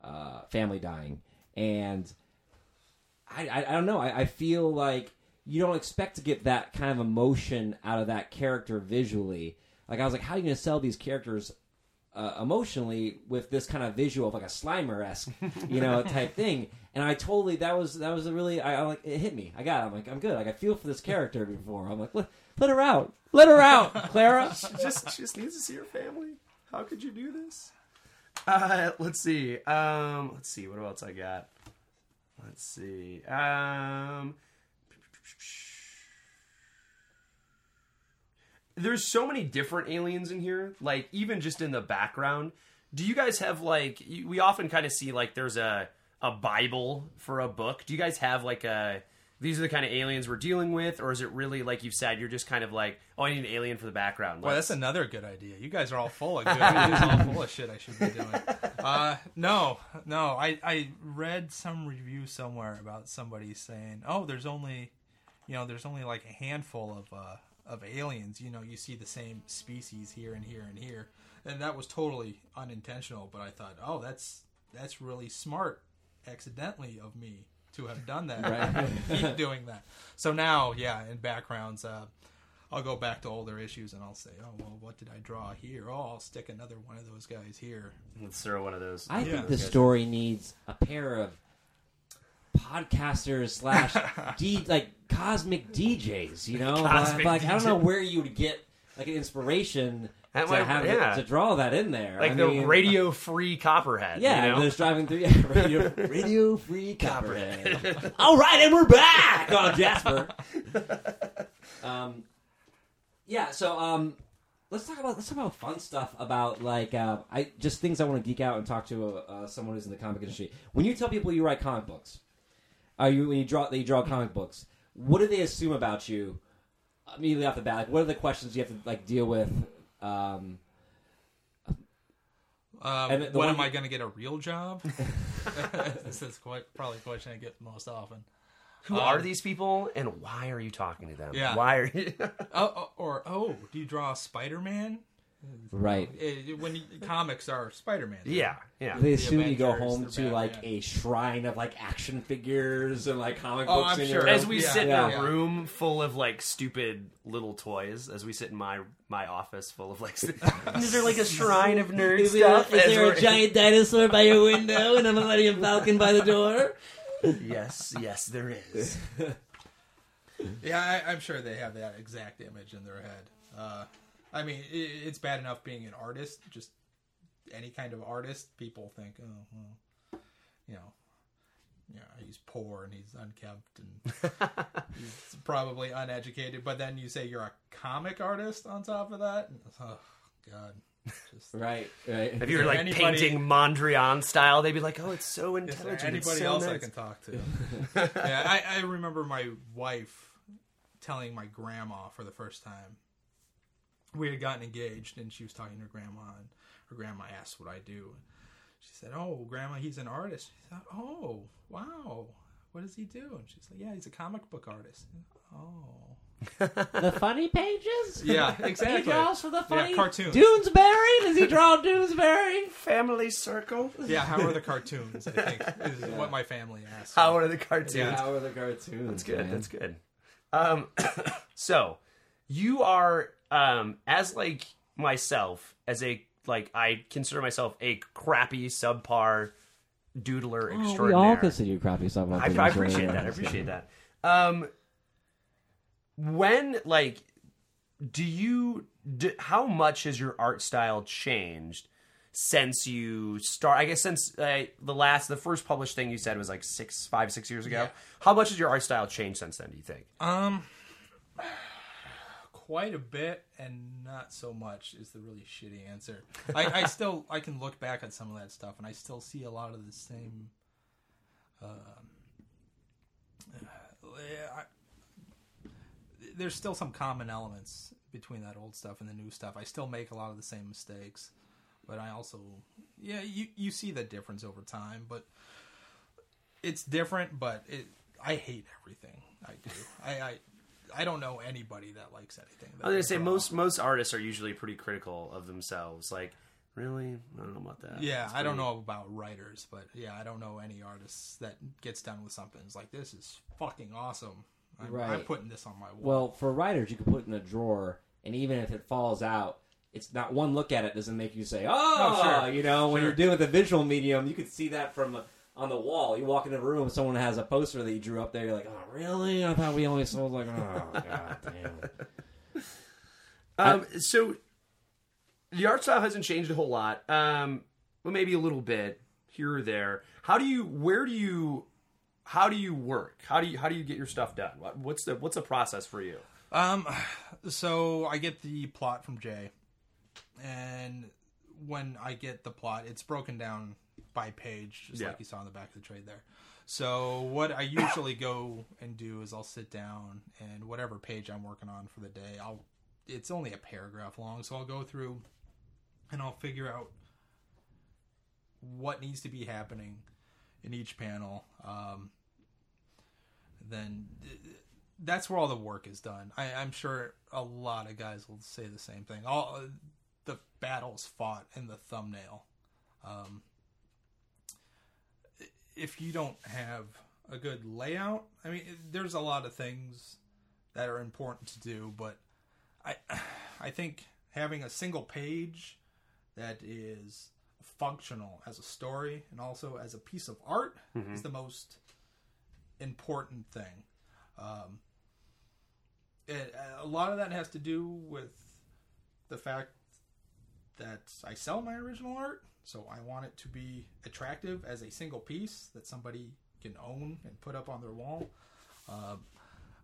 uh, family dying. And I, I, I don't know. I, I feel like you don't expect to get that kind of emotion out of that character visually. Like I was like how are you going to sell these characters uh, emotionally with this kind of visual of like a Slimer esque, you know, type thing. And I totally that was that was a really I, I like it hit me. I got it. I'm like I'm good. Like I feel for this character before. I'm like let, let her out, let her out, Clara. She just she just needs to see her family. How could you do this? Uh, let's see. Um, let's see. What else I got? Let's see. Um, there's so many different aliens in here. Like even just in the background. Do you guys have like? We often kind of see like there's a a Bible for a book. Do you guys have like a? These are the kind of aliens we're dealing with, or is it really like you've said? You're just kind of like, oh, I need an alien for the background. Well, that's another good idea. You guys are all full of good ideas, all full of shit I should be doing. Uh, no, no. I, I read some review somewhere about somebody saying, "Oh, there's only, you know, there's only like a handful of uh, of aliens. You know, you see the same species here and here and here." And that was totally unintentional. But I thought, "Oh, that's that's really smart, accidentally of me to have done that. Right. Keep doing that." So now, yeah, in backgrounds. Uh, I'll go back to older issues and I'll say, oh well, what did I draw here? Oh, I'll stick another one of those guys here. Let's throw one of those. I Yeah. think the story needs a pair of podcasters slash D like cosmic DJs. You know, Cosmic like I don't know where you would get like an inspiration to might- have yeah. to draw that in there. like I the mean, radio free copperhead. Yeah, you know? they're driving through. Yeah, radio, radio free Copperhead. All right, and we're back on Jasper. um, yeah. So um, let's talk about let's talk about fun stuff about like uh, I just things I want to geek out and talk to uh, someone who's in the comic industry. When you tell people you write comic books, are you when you draw that you draw comic books? What do they assume about you immediately off the bat? Like, what are the questions you have to like deal with? Um, Um, And when am you- I going to get a real job? this is quite, probably a question I get most often. Who Um, are these people, and why are you talking to them? Yeah. Why are you? Oh, oh, or oh, do you draw Spider Man? Right. When you, comics are Spider Man. yeah, yeah. They assume you go home the to like a shrine of like action figures and like comic Oh, books. I'm in sure. As we Yeah. sit in Yeah. a room full of like stupid little toys, as we sit in my my office full of like, is there like a shrine of nerd Is there, stuff? is there a giant dinosaur by your window and a Millennium Falcon by the door? Yes, yes, there is. Yeah, I, I'm sure they have that exact image in their head. Uh, I mean, it, it's bad enough being an artist, just any kind of artist. People think, oh, well, you know, yeah, he's poor and he's unkempt and he's probably uneducated. But then you say you're a comic artist on top of that. and- Oh God, just Right, right. If you were like anybody- painting Mondrian style, they'd be like, "Oh, it's so Is there intelligent." anybody so else I can talk to? yeah, I, I remember my wife telling my grandma for the first time. We had gotten engaged, and she was talking to her grandma, and her grandma asked what I do. She said, "Oh, grandma, he's an artist." She thought, "Oh, wow, what does he do?" And she's like, "Yeah, he's a comic book artist." Oh, the funny pages? yeah, exactly. He draws for the funny cartoons. Doonesbury? Does he draw Doonesbury? Family circle. Yeah, how are the cartoons? I think is what my family asked. How are the cartoons? Yeah. How are the cartoons? That's good. man? That's good. Um, so you are um as like myself as a like I consider myself a crappy subpar doodler Oh, we all consider you crappy stuff. I, I appreciate that. I appreciate that. Um, when like, do you? Do, how much has your art style changed since you start? I guess since uh, the last, the first published thing you said was like six, five, six years ago. Yeah. How much has your art style changed since then? Do you think? Um, quite a bit, and not so much is the really shitty answer. I, I still I can look back at some of that stuff, and I still see a lot of the same. Um, uh, I, there's still some common elements between that old stuff and the new stuff. I still make a lot of the same mistakes, but I also, yeah, you you see the difference over time, but it's different. But it, I hate everything I do. I, I I don't know anybody that likes anything. That I was gonna say draw. most most artists are usually pretty critical of themselves. Like, really, I don't know about that. Yeah, It's I don't know about writers, but yeah, I don't know any artists that gets done with something. It's like this is fucking awesome. I'm, I'm putting this on my wall. Well, for writers, you can put it in a drawer, and even if it falls out, it's not one look at it doesn't make you say, "Oh, Oh, sure. you know." When you're doing with the visual medium, you can see that from on the wall. You walk into a room, someone has a poster that you drew up there. You're like, "Oh, really? I thought we only sold like, oh, god damn." Um, so the art style hasn't changed a whole lot. Um, well, maybe a little bit here or there. How do you? Where do you? How do you work? How do you? How do you get your stuff done? What's the What's the process for you? Um, so I get the plot from Jay, and when I get the plot, it's broken down by page, just Yeah. like you saw in the back of the trade there. So what I usually go and do is I'll sit down and whatever page I'm working on for the day, I'll. It's only a paragraph long, so I'll go through and I'll figure out what needs to be happening in each panel. Um, then that's where all the work is done. I, I'm sure a lot of guys will say the same thing. All the battles fought in the thumbnail. Um, if you don't have a good layout, I mean, there's a lot of things that are important to do, but I I think having a single page that is functional as a story and also as a piece of art is the most important thing. Um, it, a lot of that has to do with the fact that I sell my original art, so I want it to be attractive as a single piece that somebody can own and put up on their wall. Uh,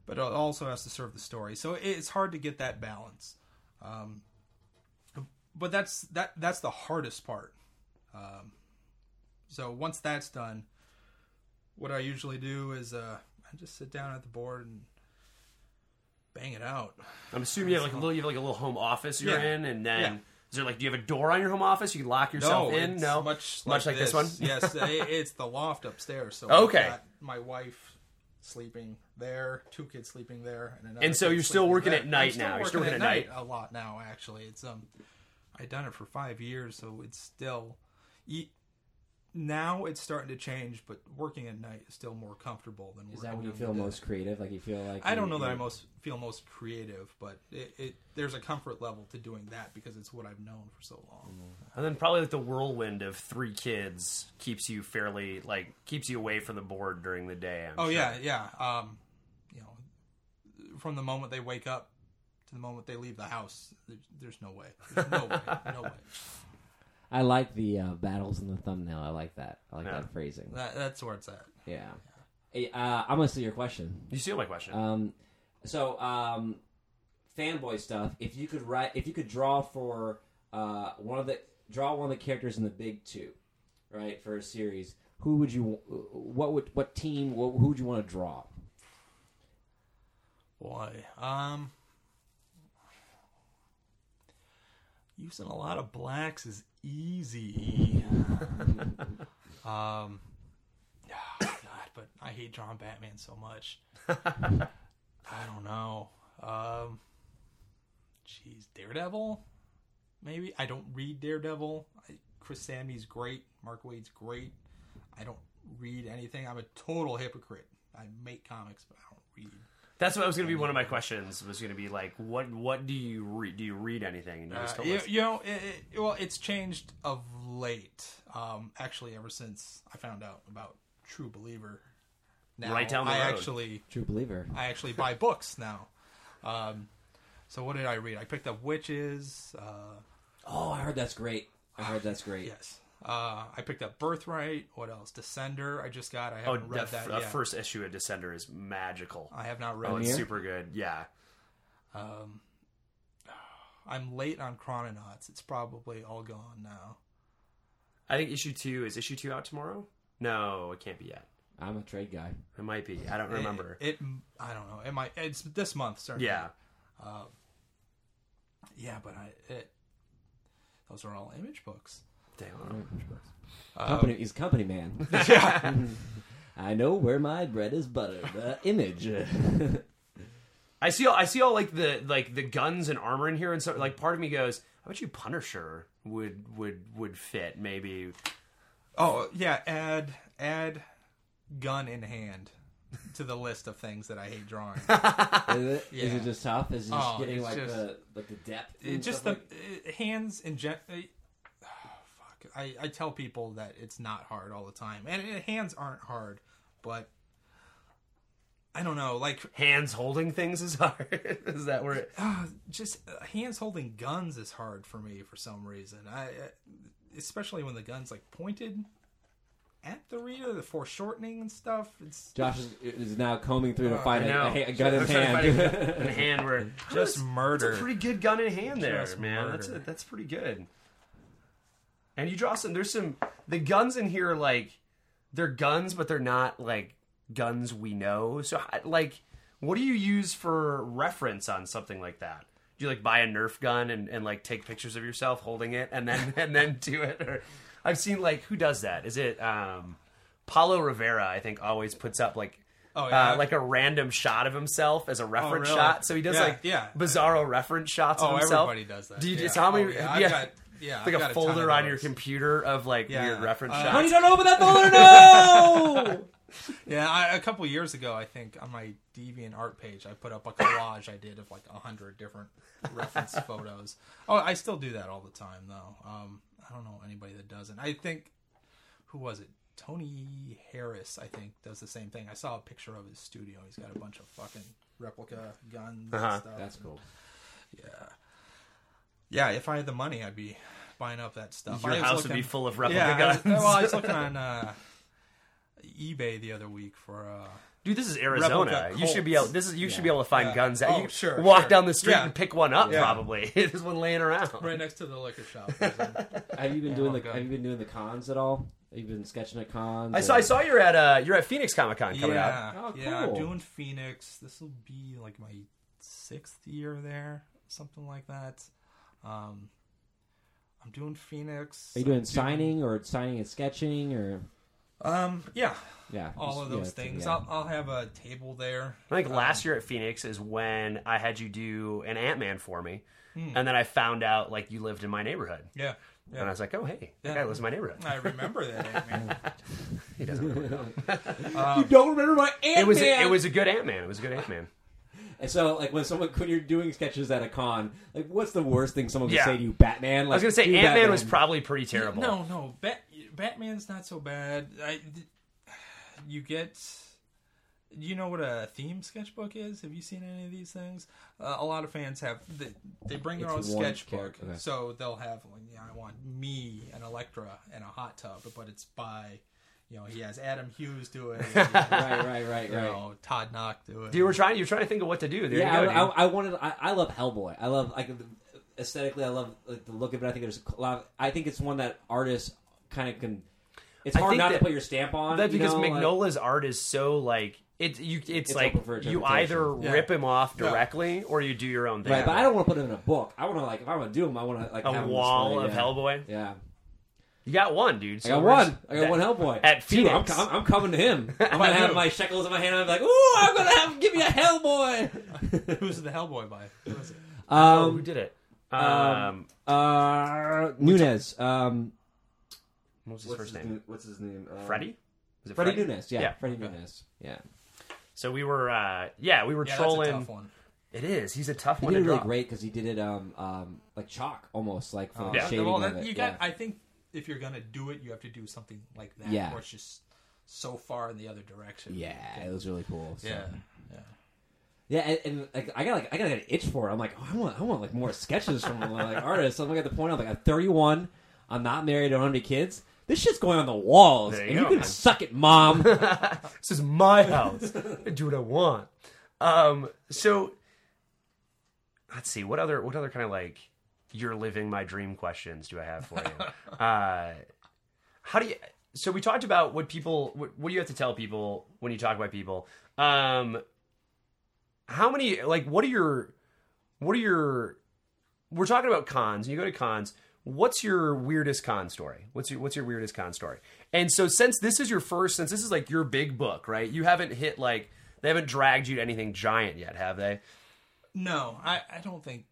but it also has to serve the story, so it's hard to get that balance. Um, but that's that that's the hardest part. Um, so once that's done, what I usually do is uh, I just sit down at the board and bang it out. I'm assuming you have like a little, you have like a little home office you're Yeah. in, and then Yeah. Is there like, do you have a door on your home office? You can lock yourself in? it's No, much much like this, one. yes, it's the loft upstairs. So Okay. I've got my wife sleeping there, two kids sleeping there, and another And so you're still working there. at night now. You're still working at night. a lot now. Actually, it's um, I've done it for five years, so it's still. Now it's starting to change, but working at night is still more comfortable than Is working that when you feel day. most creative? Like you feel like I don't know that I most feel most creative, but it, it there's a comfort level to doing that because it's what I've known for so long. And then probably like the whirlwind of three kids keeps you fairly like keeps you away from the board during the day. I'm Oh sure. yeah, yeah. Um, you know, from the moment they wake up to the moment they leave the house, there's, there's no way. There's no way. No way. I like the uh, battles in the thumbnail. I like that. I like Yeah. that phrasing. That, that's where it's at. Yeah. Uh, I'm gonna steal your question. You steal my question. Um, so um, fanboy stuff. If you could write, if you could draw for uh, one of the draw one of the characters in the big two, right, for a series, who would you? What would what team? What, who would you want to draw? Why? um, using a lot of blacks is easy. um, ah, God, but I hate drawing Batman so much. I don't know. Um, jeez, Daredevil, maybe. I don't read Daredevil. I, Chris Samnee's great. Mark Waid's great. I don't read anything. I'm a total hypocrite. I make comics, but I don't read. That's what was going to be one of my questions. Was going to be like, what what do you read? Do you read anything? And you just Uh, told you, us. you know, it, it, well, it's changed of late. Um, actually, ever since I found out about True Believer. Now, Right down the I road. actually, True believer. I actually buy books now. Um, so what did I read? I picked up Wytches. Uh, Oh, I heard that's great. I heard that's great. yes. Uh, I picked up Birthright. What else? Descender. I just got. I Oh, haven't read that, that that yet. first issue of Descender is magical. I have not read Oh, it. it's here? super good. Yeah. Um, I'm late on Chrononauts. It's probably all gone now. I think issue two is issue two out tomorrow. No, it can't be yet. I'm a trade guy. It might be. I don't remember. It, it I don't know. It might. It's this month. Certainly. yeah. Yeah, but I. It, those are all image books. Damn. Uh, Company, he's company man. I know where my bread is buttered. Uh, image. I see. All, I see all like the like the guns and armor in here, and so like part of me goes, "I bet you Punisher would would would fit maybe." Oh yeah. Add add gun in hand to the list of things that I hate drawing. is, it, is Yeah. it just tough? Is it just Oh, getting like just- the like the depth? it just the like- uh, hands in gen. Fuck. I I tell people that it's not hard all the time, and uh, hands aren't hard, but. I don't know, like Hands holding things is hard. is that where? It, uh, just uh, hands holding guns is hard for me for some reason. I, uh, especially when the gun's like pointed at the reader, the foreshortening and stuff. It's Josh is, is now combing through to Uh, find I a, know. a, a gun in I'm trying to find a hand. gun in hand where just That's murder. a pretty good gun in hand there, Just man. That's a, that's pretty good. And you draw some. There's some. The guns in here, are like, they're guns, but they're not like guns we know. So, like, what do you use for reference on something like that? Do you like buy a Nerf gun and, and like take pictures of yourself holding it and then and then do it? Or I've seen like who does that? Is it um, Paolo Rivera? I think always puts up like. Oh, yeah? uh, like a random shot of himself as a reference really? shot. So he does Yeah, like yeah. bizarro reference shots oh, of himself. everybody does that. Do you yeah. how many? Oh, yeah, yeah, I've got, yeah, like I've got a ton folder of on your those. computer of like Yeah. weird reference Uh, shots. Honey, don't open that folder! No. Yeah, I, a couple years ago, I think on my Deviant art page, I put up a collage I did of like a hundred different reference photos. Oh, I still do that all the time, though. Um, I don't know anybody that doesn't. I think who was it? Tony Harris, I think, does the same thing. I saw a picture of his studio. He's got a bunch of fucking replica guns Uh-huh. and stuff. That's cool. Yeah, yeah. If I had the money, I'd be buying up that stuff. Your I was house would be full of replica yeah, I was- well, I was looking on uh, eBay the other week for. Uh, Dude, this is Arizona. You should be able. This is you should be able to find Yeah. guns. That Oh, you sure, walk sure. down the street Yeah. and pick one up. Yeah. Probably there's one laying around. right next to the liquor shop. Have you been doing Oh, the God. Have you been doing the cons at all? Have you been sketching at cons? I saw. I saw you're at uh you're at Phoenix Comic Con coming up. yeah, Oh, yeah. I'm cool. doing Phoenix. This will be like my sixth year there, something like that. Um, I'm doing Phoenix. Are you doing I'm signing or signing and sketching or Um, yeah, yeah, all just- of those it's- things. yeah. I'll, I'll have a table there. I think Um, last year at Phoenix is when I had you do an Ant Man for me, Hmm. and then I found out like you lived in my neighborhood, Yeah, and I was like, oh hey, that Yeah. guy lives in my neighborhood. I remember that. Ant Man. He doesn't. Really know. you don't remember my Ant It was a, it was a good Ant Man. It was a good Ant Man. And so, like when someone when you're doing sketches at a con, like what's the worst thing someone could Yeah. say to you? Batman. Like, I was gonna say do Ant Man Batman. was probably pretty terrible. No, no, Bat, Batman's not so bad. I, you get, do you know what a theme sketchbook is? Have you seen any of these things? Uh, a lot of fans have. They, they bring their It's own one sketchbook, character, okay. so they'll have. Like, yeah, I want me and Elektra and a hot tub, but it's by. You know, he has Adam Hughes do it. and, right, right, right, you right. know, Todd Nauck do it. Dude, we're trying. You're trying to think of what to do. There yeah, you go. I, I. I wanted. I, I love Hellboy. I love like aesthetically. I love like, the look of it. I think there's a lot. Of, I think it's one that artists kind of can. It's hard not that- to put your stamp on. That's you because know, like- art is so like it. You, it's, It's like you either Yeah. rip him off Yeah. directly or you do your own thing. right, but I don't want to put them in a book. I want to like if I'm gonna do him, I want to like a wall of yeah. Hellboy. Yeah, You got one, dude. I got one. I got that- one Hellboy at Dude, I'm, I'm, I'm coming to him. I'm gonna have my shekels in my hand. I'm like, ooh, I'm gonna have give me a Hellboy. Who's the Hellboy by? Who is it? Oh, who Um, did it? um, Um, uh, Nunez. Um, what was his what's first his name? nu- What's his name? Um, Freddie. Was it Freddie Freddie? Nunez. Yeah, Yeah. Freddie Okay. Nunez. Yeah. So we were, uh, yeah, we were Yeah, trolling. that's a tough one. It is. He's a tough He one did to it really draw. great because he did it um um like chalk almost like for Oh, the Yeah. shading well, of that- it. you got. yeah. I think if you're gonna do it, you have to do something like that. Yeah. Or it's just so far in the other direction. yeah, it was really cool. so. Yeah. Yeah. Yeah, and, and like I got like I got an itch for it. I'm like, oh, I want I want like more sketches from like artists. I'm like at the point I'm like I'm 31. I'm not married. I don't have any kids. This shit's going on the walls, There you and go, you can man. suck it, mom. this is my house. I do what I want. Um, so let's see what other what other kind of like you're living my dream questions do I have for you? uh, how do you? So we talked about what people. What, what do you have to tell people when you talk about people? Um, how many? Like, what are your? What are your? We're talking about cons. You go to cons. What's your weirdest con story? What's your What's your weirdest con story? And so, since this is your first, since this is like your big book, right? You haven't hit like they haven't dragged you to anything giant yet, have they? No, I, I don't think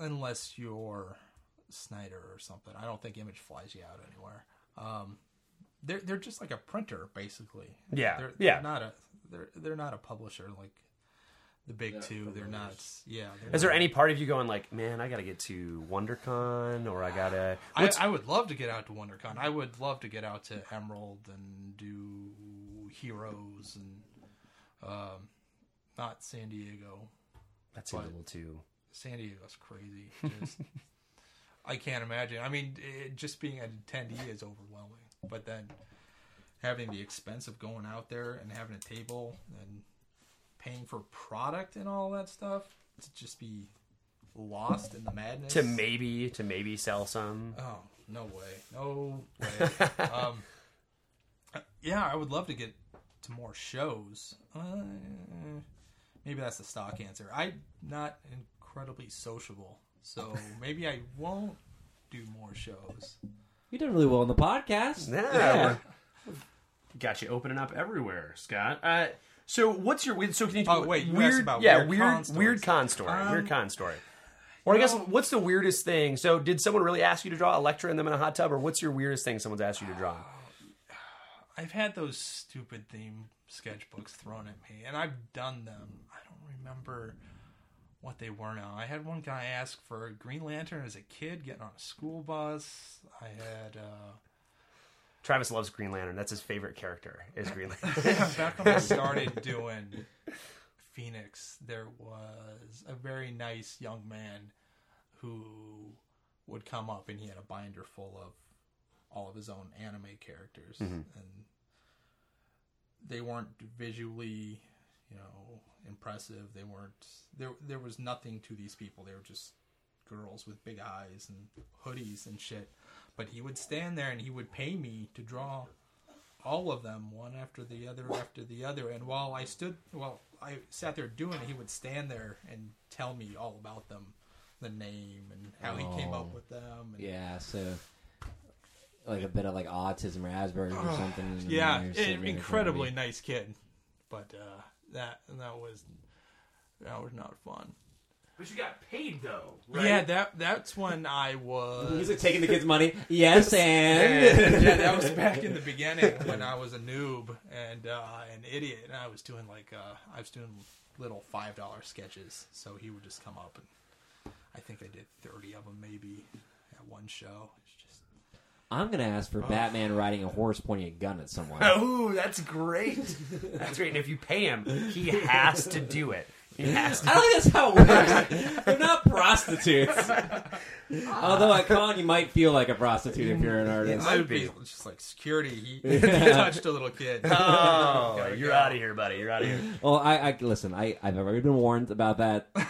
unless you're Snyder or something. I don't think Image flies you out anywhere. Um, they're they're just like a printer basically. Yeah, they're, yeah. They're not a they're they're not a publisher like the big two. They're not. Yeah. they're Is there not- any part of you going like, man, I got to get to WonderCon, or I gotta? I, I would love to get out to WonderCon. I would love to get out to Emerald and do Heroes and um, not San Diego. that seems a little too. San Diego's crazy. Just, I can't imagine. I mean, it, just being an attendee is overwhelming. But then having the expense of going out there and having a table and paying for product and all that stuff to just be lost in the madness. To maybe to maybe sell some. Oh no way, no way. um, yeah, I would love to get to more shows. Uh, maybe that's the stock answer. I'm not incredibly sociable, so maybe I won't do more shows. you did really well in the podcast. Yeah. Got you opening up everywhere, Scott. Uh, so what's your so can you Oh, wait, you weird about yeah weird weird con stories. weird con story Um, weird con story. Or I guess no. what's the weirdest thing? So did someone really ask you to draw Elektra and them in a hot tub, or what's your weirdest thing someone's asked you to draw? I've had those stupid theme sketchbooks thrown at me, and I've done them. I don't remember what they were now. I had one guy ask for a Green Lantern as a kid, getting on a school bus. I had. Uh, Travis loves Green Lantern. That's his favorite character. Is Green Lantern. back when I started doing Phoenix, there was a very nice young man who would come up and he had a binder full of all of his own anime characters and they weren't visually you know impressive. They weren't there there was nothing to these people. They were just girls with big eyes and hoodies and shit. But he would stand there and he would pay me to draw all of them one after the other after the other. And while i stood while i sat there doing it he would stand there and tell me all about them the name and how he came up Oh. with them and Yeah, so like a bit of like autism or Asperger's or something. yeah you're sitting an there incredibly nice kid. But uh that and that was that was not fun but you got paid though. right? yeah that that's when i was. He's was like taking the kid's money. Yes, and yeah, that was back in the beginning when I was a noob and uh, an idiot, and I was doing like uh, I was doing little five dollar sketches. So he would just come up, and I think I did thirty of them maybe at one show. It's just I'm gonna ask for oh. Batman riding a horse pointing a gun at someone. Oh, that's great. That's great. And if you pay him, he has to do it. He has to. I don't think that's how it works. They're not prostitutes. Although at con, you might feel like a prostitute if you're an artist. I would be just like security. He, he touched a little kid. Oh, Gotta you're go. out of here, buddy. You're out of here. Well, I, I listen. I, I've already been warned about that. You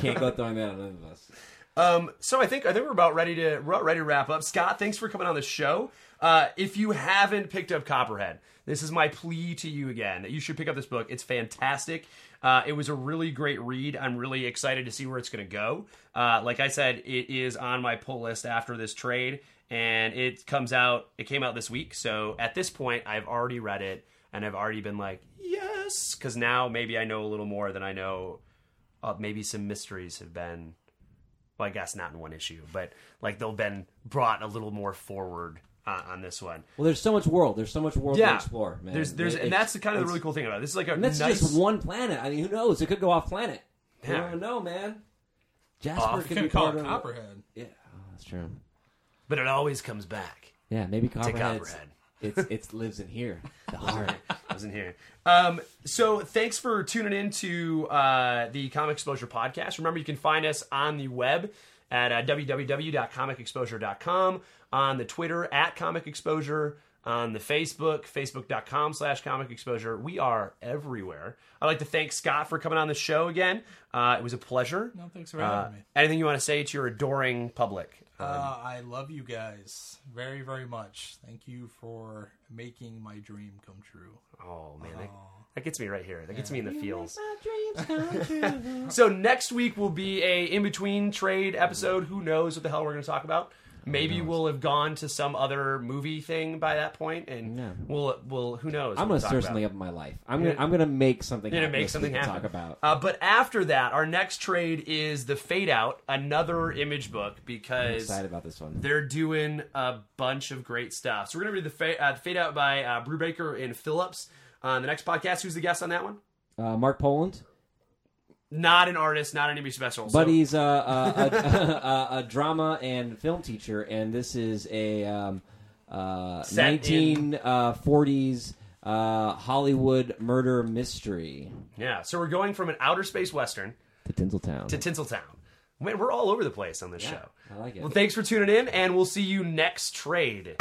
can't go throwing that on any of us. Um, so I think I think we're about ready to ready to wrap up. Scott, thanks for coming on the show. Uh, if you haven't picked up Copperhead, this is my plea to you again that you should pick up this book. It's fantastic. Uh, it was a really great read. I'm really excited to see where it's going to go. Uh, like I said, it is on my pull list after this trade, and it comes out. It came out this week, so at this point, I've already read it, and I've already been like, yes, because now maybe I know a little more than I know. Uh, maybe some mysteries have been well, I guess not in one issue, but like they've been brought a little more forward uh, on this one. Well, there's so much world. There's so much world to explore, man. there's there's It- and that's the kind of the really cool thing about it. This is like a that's nice. just one planet. I mean, who knows? It could go off planet. You Yeah. don't know, man. Jasper Off. could can be call part it of. Copperhead. Yeah, oh, that's true. but it always comes back Yeah, maybe to Copperhead. it's it lives in here, the heart. Wasn't here. Um, so thanks for tuning in to uh, the Comic Exposure podcast. Remember, you can find us on the web at uh, www.comicexposure.com, on the Twitter at Comic Exposure, on the Facebook, facebook.com slash Comic Exposure. We are everywhere. I'd like to thank Scott for coming on the show again. Uh, it was a pleasure. No, thanks for Uh, having me. anything you want to say to your adoring public? Uh, I love you guys very, very much. Thank you for making my dream come true. Oh man, that, that gets me right here. That gets me in the feels. My dreams come true. So next week will be a in between trade episode. Who knows what the hell we're going to talk about? Maybe we'll have gone to some other movie thing by that point, and we'll we'll who knows? I'm gonna stir something up in my life. I'm gonna I'm gonna make something. You're gonna happen make this something week to happen. Talk about. Uh, but after that, our next trade is the Fade Out, another image book I'm because excited about this one. they're doing a bunch of great stuff. So we're gonna read the Fade, uh, Fade Out by uh, Brubaker and Phillips on the next podcast. Who's the guest on that one? Uh, Mark Poland, Not an artist, not an image special. So- but he's uh, a, a, a, a drama and film teacher, and this is a um, uh, Set 1940s uh, Hollywood murder mystery yeah. So we're going from an outer space western to Tinseltown. to Tinseltown. Man, we're all over the place on this Yeah, show. I like it. Well, thanks for tuning in, and we'll see you next trade.